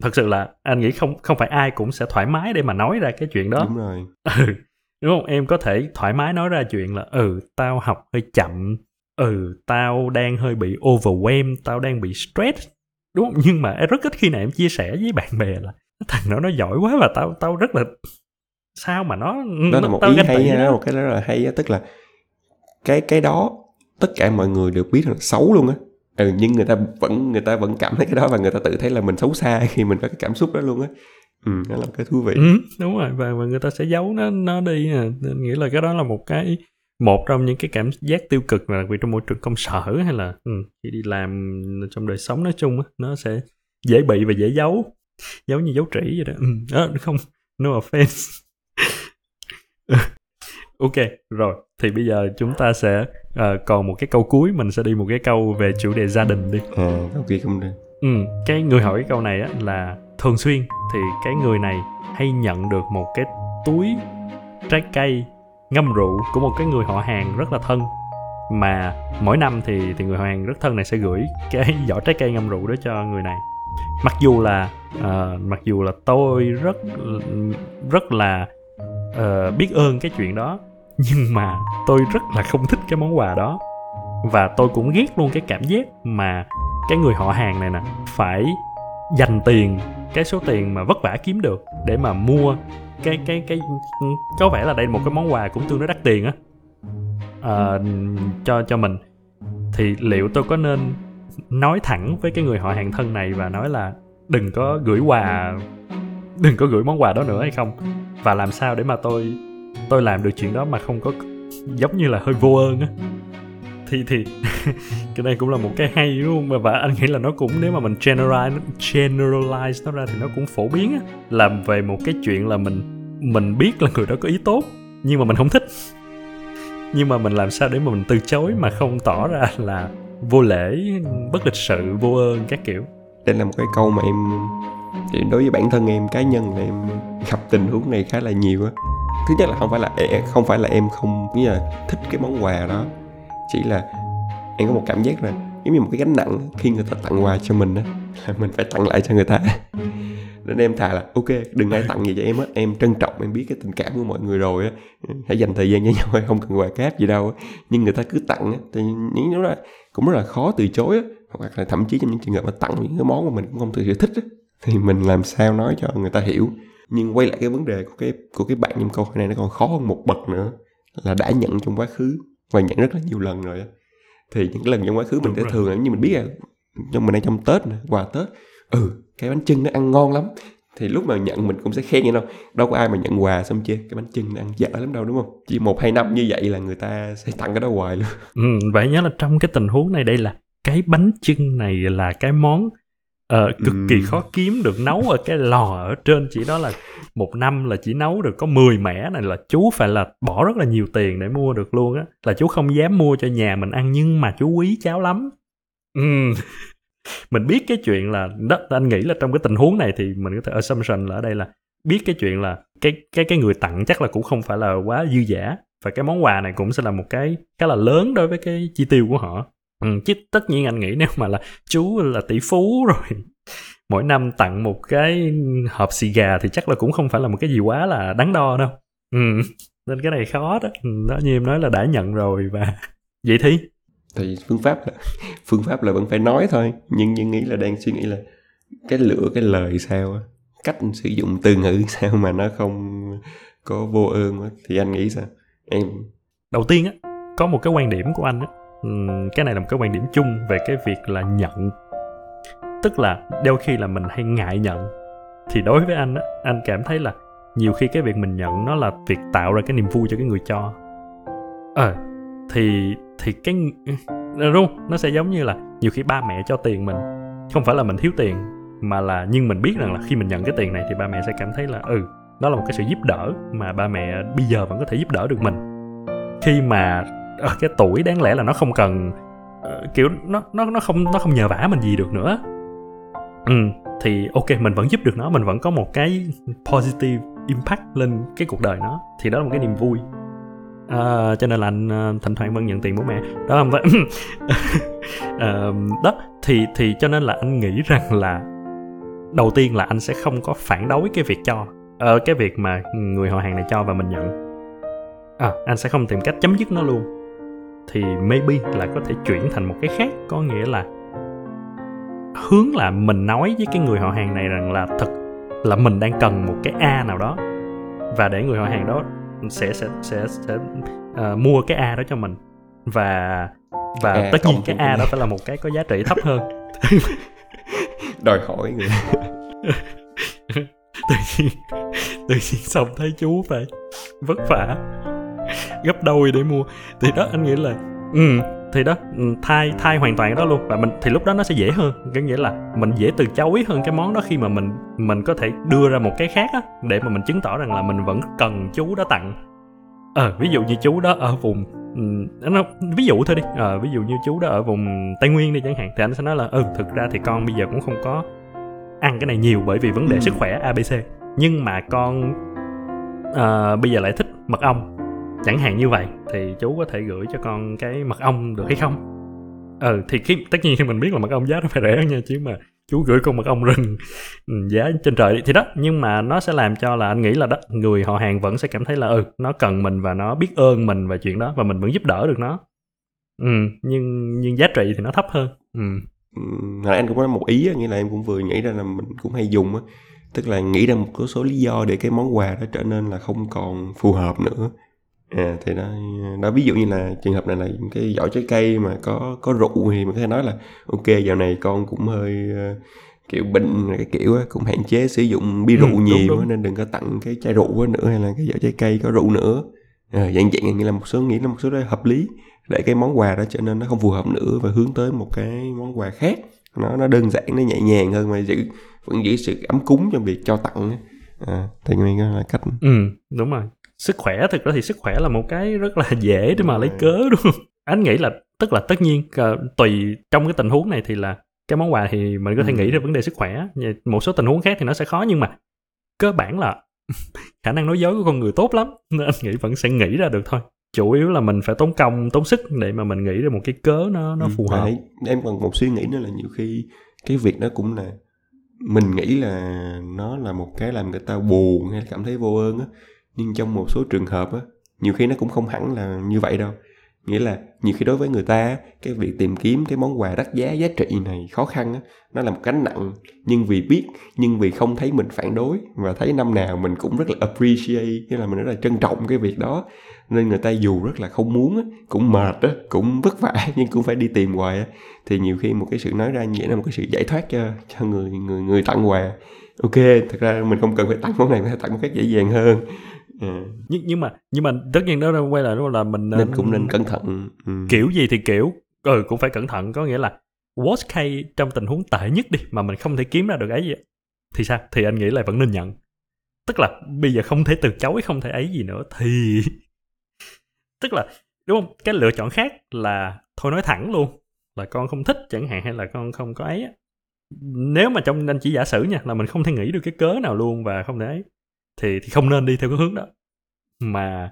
thật sự là anh nghĩ không không phải ai cũng sẽ thoải mái để mà nói ra cái chuyện đó. Đúng rồi. Ừ đúng không? Em có thể thoải mái nói ra chuyện là ừ tao học hơi chậm ừ tao đang hơi bị overwhelm tao đang bị stress đúng không? Nhưng mà rất ít khi nào em chia sẻ với bạn bè là thằng đó nó giỏi quá và tao tao rất là sao mà nó đó là một ý hay nha một cái đó là hay á tức là cái cái đó tất cả mọi người đều biết là xấu luôn á ừ, nhưng người ta vẫn người ta vẫn cảm thấy cái đó và người ta tự thấy là mình xấu xa khi mình có cái cảm xúc đó luôn á. Ừ nó là cái thú vị. Ừ, đúng rồi và, và người ta sẽ giấu nó nó đi à. nghĩa là cái đó là một cái một trong những cái cảm giác tiêu cực mà đặc biệt trong môi trường công sở hay là ừ, khi đi làm trong đời sống nói chung á nó sẽ dễ bị và dễ giấu. Giấu như dấu trĩ vậy đó. Ừ, à, không no offense. Ok rồi thì bây giờ chúng ta sẽ uh, còn một cái câu cuối mình sẽ đi một cái câu về chủ đề gia đình đi. À câu kia cũng được. Ừ cái người hỏi cái câu này á là thường xuyên thì cái người này hay nhận được một cái túi trái cây ngâm rượu của một cái người họ hàng rất là thân. Mà mỗi năm thì thì người họ hàng rất thân này sẽ gửi cái giỏ trái cây ngâm rượu đó cho người này. Mặc dù là uh, mặc dù là tôi rất rất là uh, biết ơn cái chuyện đó nhưng mà tôi rất là không thích cái món quà đó. Và tôi cũng ghét luôn cái cảm giác mà cái người họ hàng này nè phải dành tiền cái số tiền mà vất vả kiếm được để mà mua cái cái cái có vẻ là đây là một cái món quà cũng tương đối đắt tiền á. À, cho cho mình. Thì liệu tôi có nên nói thẳng với cái người họ hàng thân này và nói là đừng có gửi quà đừng có gửi món quà đó nữa hay không? Và làm sao để mà tôi tôi làm được chuyện đó mà không có giống như là hơi vô ơn á. Thì thì, cái này cũng là một cái hay, đúng không? Và anh nghĩ là nó cũng, nếu mà mình generalize generalize nó ra thì nó cũng phổ biến á. Làm về một cái chuyện là mình mình biết là người đó có ý tốt, nhưng mà mình không thích. Nhưng mà mình làm sao để mà mình từ chối mà không tỏ ra là vô lễ, bất lịch sự, vô ơn, các kiểu. Đây là một cái câu mà em, thì đối với bản thân em, cá nhân là em gặp tình huống này khá là nhiều á thứ nhất là không phải là không phải là em không, nghĩa là thích cái món quà đó. Chỉ là em có một cảm giác là giống như một cái gánh nặng khi người ta tặng quà cho mình á, là mình phải tặng lại cho người ta. Nên em thà là, ok, đừng ai tặng gì cho em á, em trân trọng, em biết cái tình cảm của mọi người rồi á. Hãy dành thời gian với nhau không cần quà cáp gì đâu nhưng người ta cứ tặng á, thì những lúc đó cũng rất là khó từ chối á. Hoặc là thậm chí trong những trường hợp mà tặng những cái món mà mình cũng không thực sự thích á, thì mình làm sao nói cho người ta hiểu nhưng quay lại cái vấn đề của cái của cái bạn trong câu hỏi này nó còn khó hơn một bậc nữa là đã nhận trong quá khứ và nhận rất là nhiều lần rồi thì những lần trong quá khứ mình sẽ thường là như mình biết là trong mình đang trong tết nè quà tết ừ cái bánh trưng nó ăn ngon lắm. Thì lúc mà nhận mình cũng sẽ khen vậy đâu đâu có ai mà nhận quà xong chưa cái bánh trưng nó ăn dở lắm đâu đúng không? Chỉ một hai năm như vậy là người ta sẽ tặng cái đó hoài luôn. Ừ, vậy nhớ là trong cái tình huống này đây là cái bánh trưng này là cái món uh, cực ừ. kỳ khó kiếm được nấu ở cái lò ở trên chỉ đó là một năm là chỉ nấu được có 10 mẻ này là chú phải là bỏ rất là nhiều tiền để mua được luôn á là chú không dám mua cho nhà mình ăn nhưng mà chú quý cháo lắm ừ. mình biết cái chuyện là đó anh nghĩ là trong cái tình huống này thì mình có thể assumption là ở đây là biết cái chuyện là cái cái cái người tặng chắc là cũng không phải là quá dư giả và cái món quà này cũng sẽ là một cái khá là lớn đối với cái chi tiêu của họ ừ, chứ tất nhiên anh nghĩ nếu mà là chú là tỷ phú rồi mỗi năm tặng một cái hộp xì gà thì chắc là cũng không phải là một cái gì quá là đắn đo đâu. Ừ. nên cái này khó đó. Ừ, đó như em nói là đã nhận rồi và vậy thì? Thì phương pháp là phương pháp là vẫn phải nói thôi nhưng nhưng nghĩ là đang suy nghĩ là cái lựa cái lời sao cách sử dụng từ ngữ sao mà nó không có vô ơn thì anh nghĩ sao? Em đầu tiên á có một cái quan điểm của anh á cái này là một cái quan điểm chung về cái việc là nhận. Tức là đôi khi là mình hay ngại nhận. Thì đối với anh á anh cảm thấy là nhiều khi cái việc mình nhận nó là việc tạo ra cái niềm vui cho cái người cho. Ờ à, thì thì cái ừ, ờ, đúng không nó sẽ giống như là nhiều khi ba mẹ cho tiền mình không phải là mình thiếu tiền mà là nhưng mình biết rằng là khi mình nhận cái tiền này thì ba mẹ sẽ cảm thấy là ừ đó là một cái sự giúp đỡ mà ba mẹ bây giờ vẫn có thể giúp đỡ được mình. Khi mà ở cái tuổi đáng lẽ là nó không cần uh, kiểu nó nó nó không nó không nhờ vả mình gì được nữa. Ừ thì ok mình vẫn giúp được nó mình vẫn có một cái positive impact lên cái cuộc đời nó. Thì đó là một cái niềm vui. À, cho nên là anh ờ, thỉnh thoảng vẫn nhận tiền bố mẹ. Đó không phải à, đó thì thì cho nên là anh nghĩ rằng là đầu tiên là anh sẽ không có phản đối cái việc cho ở cái việc mà người họ hàng này cho và mình nhận. À, anh sẽ không tìm cách chấm dứt nó luôn thì maybe là có thể chuyển thành một cái khác. Có nghĩa là hướng là mình nói với cái người họ hàng này rằng là thật là mình đang cần một cái a nào đó. Và để người họ hàng đó sẽ sẽ sẽ sẽ uh, mua cái a đó cho mình. Và và à, tất nhiên cái a đó phải là một cái có giá trị thấp hơn. Đòi hỏi người. Tự nhiên tự nhiên xong thấy chú phải vất vả gấp đôi để mua. Thì đó anh nghĩ là ừ thì đó ừ, thay thay hoàn toàn đó luôn. Và mình thì lúc đó nó sẽ dễ hơn. Có nghĩa là mình dễ từ chối hơn cái món đó khi mà mình mình có thể đưa ra một cái khác á để mà mình chứng tỏ rằng là mình vẫn cần chú đó tặng. Ờ ví dụ như chú đó ở vùng ừ, nó ví dụ thôi đi. Ờ ví dụ như chú đó ở vùng tây nguyên đi chẳng hạn thì anh sẽ nói là ừ thực ra thì con bây giờ cũng không có ăn cái này nhiều bởi vì vấn đề Ừ. sức khỏe abc nhưng mà con ờ, bây giờ lại thích mật ong chẳng hạn như vậy thì chú có thể gửi cho con cái mật ong được hay không? Ừ thì khi tất nhiên khi mình biết là mật ong giá nó phải rẻ nha chứ mà chú gửi con mật ong rừng ừ, giá trên trời thì đó. Nhưng mà nó sẽ làm cho là anh nghĩ là đó người họ hàng vẫn sẽ cảm thấy là ừ nó cần mình và nó biết ơn mình và chuyện đó và mình vẫn giúp đỡ được nó. Ừ nhưng nhưng giá trị thì nó thấp hơn. Ừ. Ừm, hồi anh cũng có một ý nghĩa là em cũng vừa nghĩ ra là mình cũng hay dùng á. Tức là nghĩ ra một số lý do để cái món quà đó trở nên là không còn phù hợp nữa à, thì đó đó ví dụ như là trường hợp này là những cái giỏ trái cây mà có có rượu thì mình có thể nói là ok dạo này con cũng hơi ờ, kiểu bệnh cái kiểu á, cũng hạn chế sử dụng bia Ừ, rượu đúng, nhiều đúng. á, nên đừng có tặng cái chai rượu nữa hay là cái giỏ trái cây có rượu nữa. À, dạng dạng như là một số nghĩ là một số đó hợp lý để cái món quà đó trở nên nó không phù hợp nữa và hướng tới một cái món quà khác. Nó nó đơn giản nó nhẹ nhàng hơn mà giữ vẫn giữ sự ấm cúng trong việc cho tặng à, thì có là cách. Ừ đúng rồi sức khỏe thực ra thì sức khỏe là một cái rất là dễ để mà lấy cớ đúng không? Anh nghĩ là tức là tất nhiên ờ, tùy trong cái tình huống này thì là cái món quà thì mình có thể Ừ. nghĩ ra vấn đề sức khỏe. Một số tình huống khác thì nó sẽ khó nhưng mà cơ bản là khả năng nói dối của con người tốt lắm nên anh nghĩ vẫn sẽ nghĩ ra được thôi. Chủ yếu là mình phải tốn công tốn sức để mà mình nghĩ ra một cái cớ nó nó Ừ, phù hợp. em còn một suy nghĩ nữa là nhiều khi cái việc đó cũng là mình nghĩ là nó là một cái làm người ta buồn hay là cảm thấy vô ơn á nhưng trong một số trường hợp á nhiều khi nó cũng không hẳn là như vậy đâu. Nghĩa là nhiều khi đối với người ta cái việc tìm kiếm cái món quà đắt giá giá trị này khó khăn á nó là một gánh nặng. Nhưng vì biết nhưng vì không thấy mình phản đối và thấy năm nào mình cũng rất là appreciate nghĩa là mình rất là trân trọng cái việc đó nên người ta dù rất là không muốn á, cũng mệt á cũng vất vả nhưng cũng phải đi tìm hoài á. Thì nhiều khi một cái sự nói ra như vậy là một cái sự giải thoát cho cho người người người tặng quà. Ok thật ra mình không cần phải tặng món này mình phải tặng một cách dễ dàng hơn à, nhưng nhưng mà nhưng mà tất nhiên đó quay lại đó là mình nên cũng nên cẩn thận ừ. kiểu gì thì kiểu. Ừ cũng phải cẩn thận có nghĩa là worst case trong tình huống tệ nhất đi mà mình không thể kiếm ra được ấy gì thì sao? Thì anh nghĩ là vẫn nên nhận. Tức là bây giờ không thể từ chối không thể ấy gì nữa thì tức là đúng không? Cái lựa chọn khác là thôi nói thẳng luôn là con không thích chẳng hạn hay là con không có ấy nếu mà trong anh chỉ giả sử nha là mình không thể nghĩ được cái cớ nào luôn và không thể ấy thì thì không nên đi theo cái hướng đó. Mà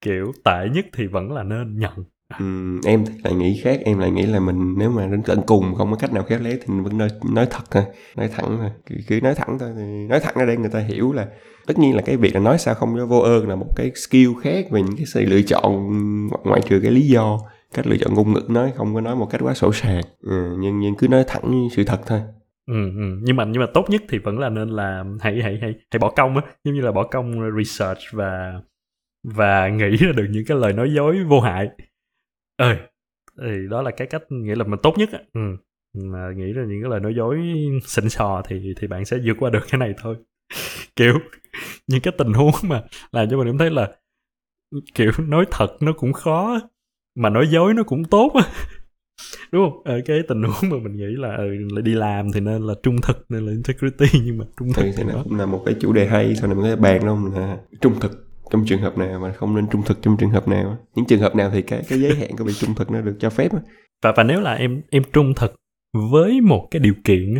kiểu tệ nhất thì vẫn là nên nhận. Ừ, em thì lại nghĩ khác em lại nghĩ là mình nếu mà đến tận cùng không có cách nào khéo léo thì mình vẫn nói, nói thật thôi nói thẳng thôi. Cứ, cứ nói thẳng thôi thì nói thẳng ra đây người ta hiểu là tất nhiên là cái việc là nói sao không cho vô ơn là một cái skill khác về những cái sự lựa chọn ngoại trừ cái lý do cách lựa chọn ngôn ngữ nói không có nói một cách quá sổ sàng. Ừ, nhưng nhưng cứ nói thẳng sự thật thôi ừ, ừ. nhưng mà nhưng mà tốt nhất thì vẫn là nên là hãy hãy hãy hãy bỏ công á giống như là bỏ công research và và nghĩ ra được những cái lời nói dối vô hại ơi thì đó là cái cách nghĩa là mình tốt nhất á ừ. mà nghĩ ra những cái lời nói dối xịn sò thì thì bạn sẽ vượt qua được cái này thôi kiểu những cái tình huống mà làm cho mình cảm thấy là kiểu nói thật nó cũng khó mà nói dối nó cũng tốt á đúng không? Ở cái tình huống mà mình nghĩ là ừ, là đi làm thì nên là trung thực nên là integrity nhưng mà trung thực thì, thì nó cũng là một cái chủ đề hay sau này mình có thể bàn luôn là trung thực trong trường hợp nào mà không nên trung thực trong trường hợp nào những trường hợp nào thì cái cái giới hạn của việc trung thực nó được cho phép và và nếu là em em trung thực với một cái điều kiện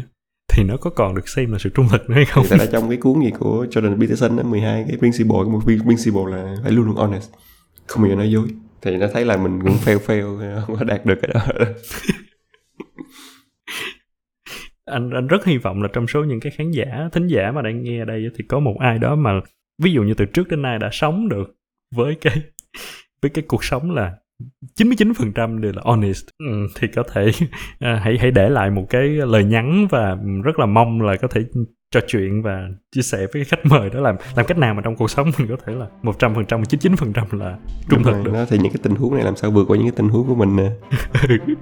thì nó có còn được xem là sự trung thực nữa hay không? Thì là trong cái cuốn gì của Jordan Peterson đó 12 cái principle một principle là phải luôn luôn honest không bao giờ nói dối thì nó thấy là mình cũng fail fail không có đạt được cái đó. Anh anh rất hy vọng là trong số những cái khán giả thính giả mà đang nghe đây thì có một ai đó mà ví dụ như từ trước đến nay đã sống được với cái với cái cuộc sống là 99% đều là honest. Ừ, thì có thể à, hãy hãy để lại một cái lời nhắn và rất là mong là có thể trò chuyện và chia sẻ với khách mời đó làm làm cách nào mà trong cuộc sống mình có thể là 100% 99% là trung thực được? nó thì những cái tình huống này làm sao vượt qua những cái tình huống của mình nè?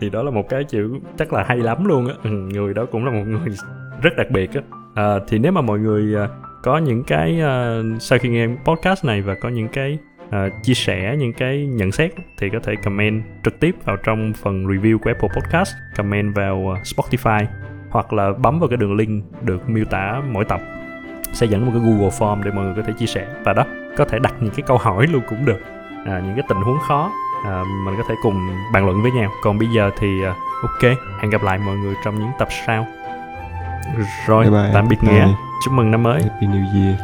Thì đó là một cái chịu chắc là hay lắm luôn á. Ừ, người đó cũng là một người rất đặc biệt á. À, thì nếu mà mọi người à, có những cái à, sau khi nghe podcast này và có những cái à, chia sẻ những cái nhận xét thì có thể comment trực tiếp vào trong phần review của Apple Podcast comment vào à, Spotify hoặc là bấm vào cái đường link được miêu tả mỗi tập sẽ dẫn một cái Google Form để mọi người có thể chia sẻ. Và đó có thể đặt những cái câu hỏi luôn cũng được. À, những cái tình huống khó à, mình có thể cùng bàn luận với nhau. Còn bây giờ thì à, ok hẹn gặp lại mọi người trong những tập sau. Rồi Bye bye. tạm biệt Bye. nghĩa. Chúc mừng năm mới. Happy New Year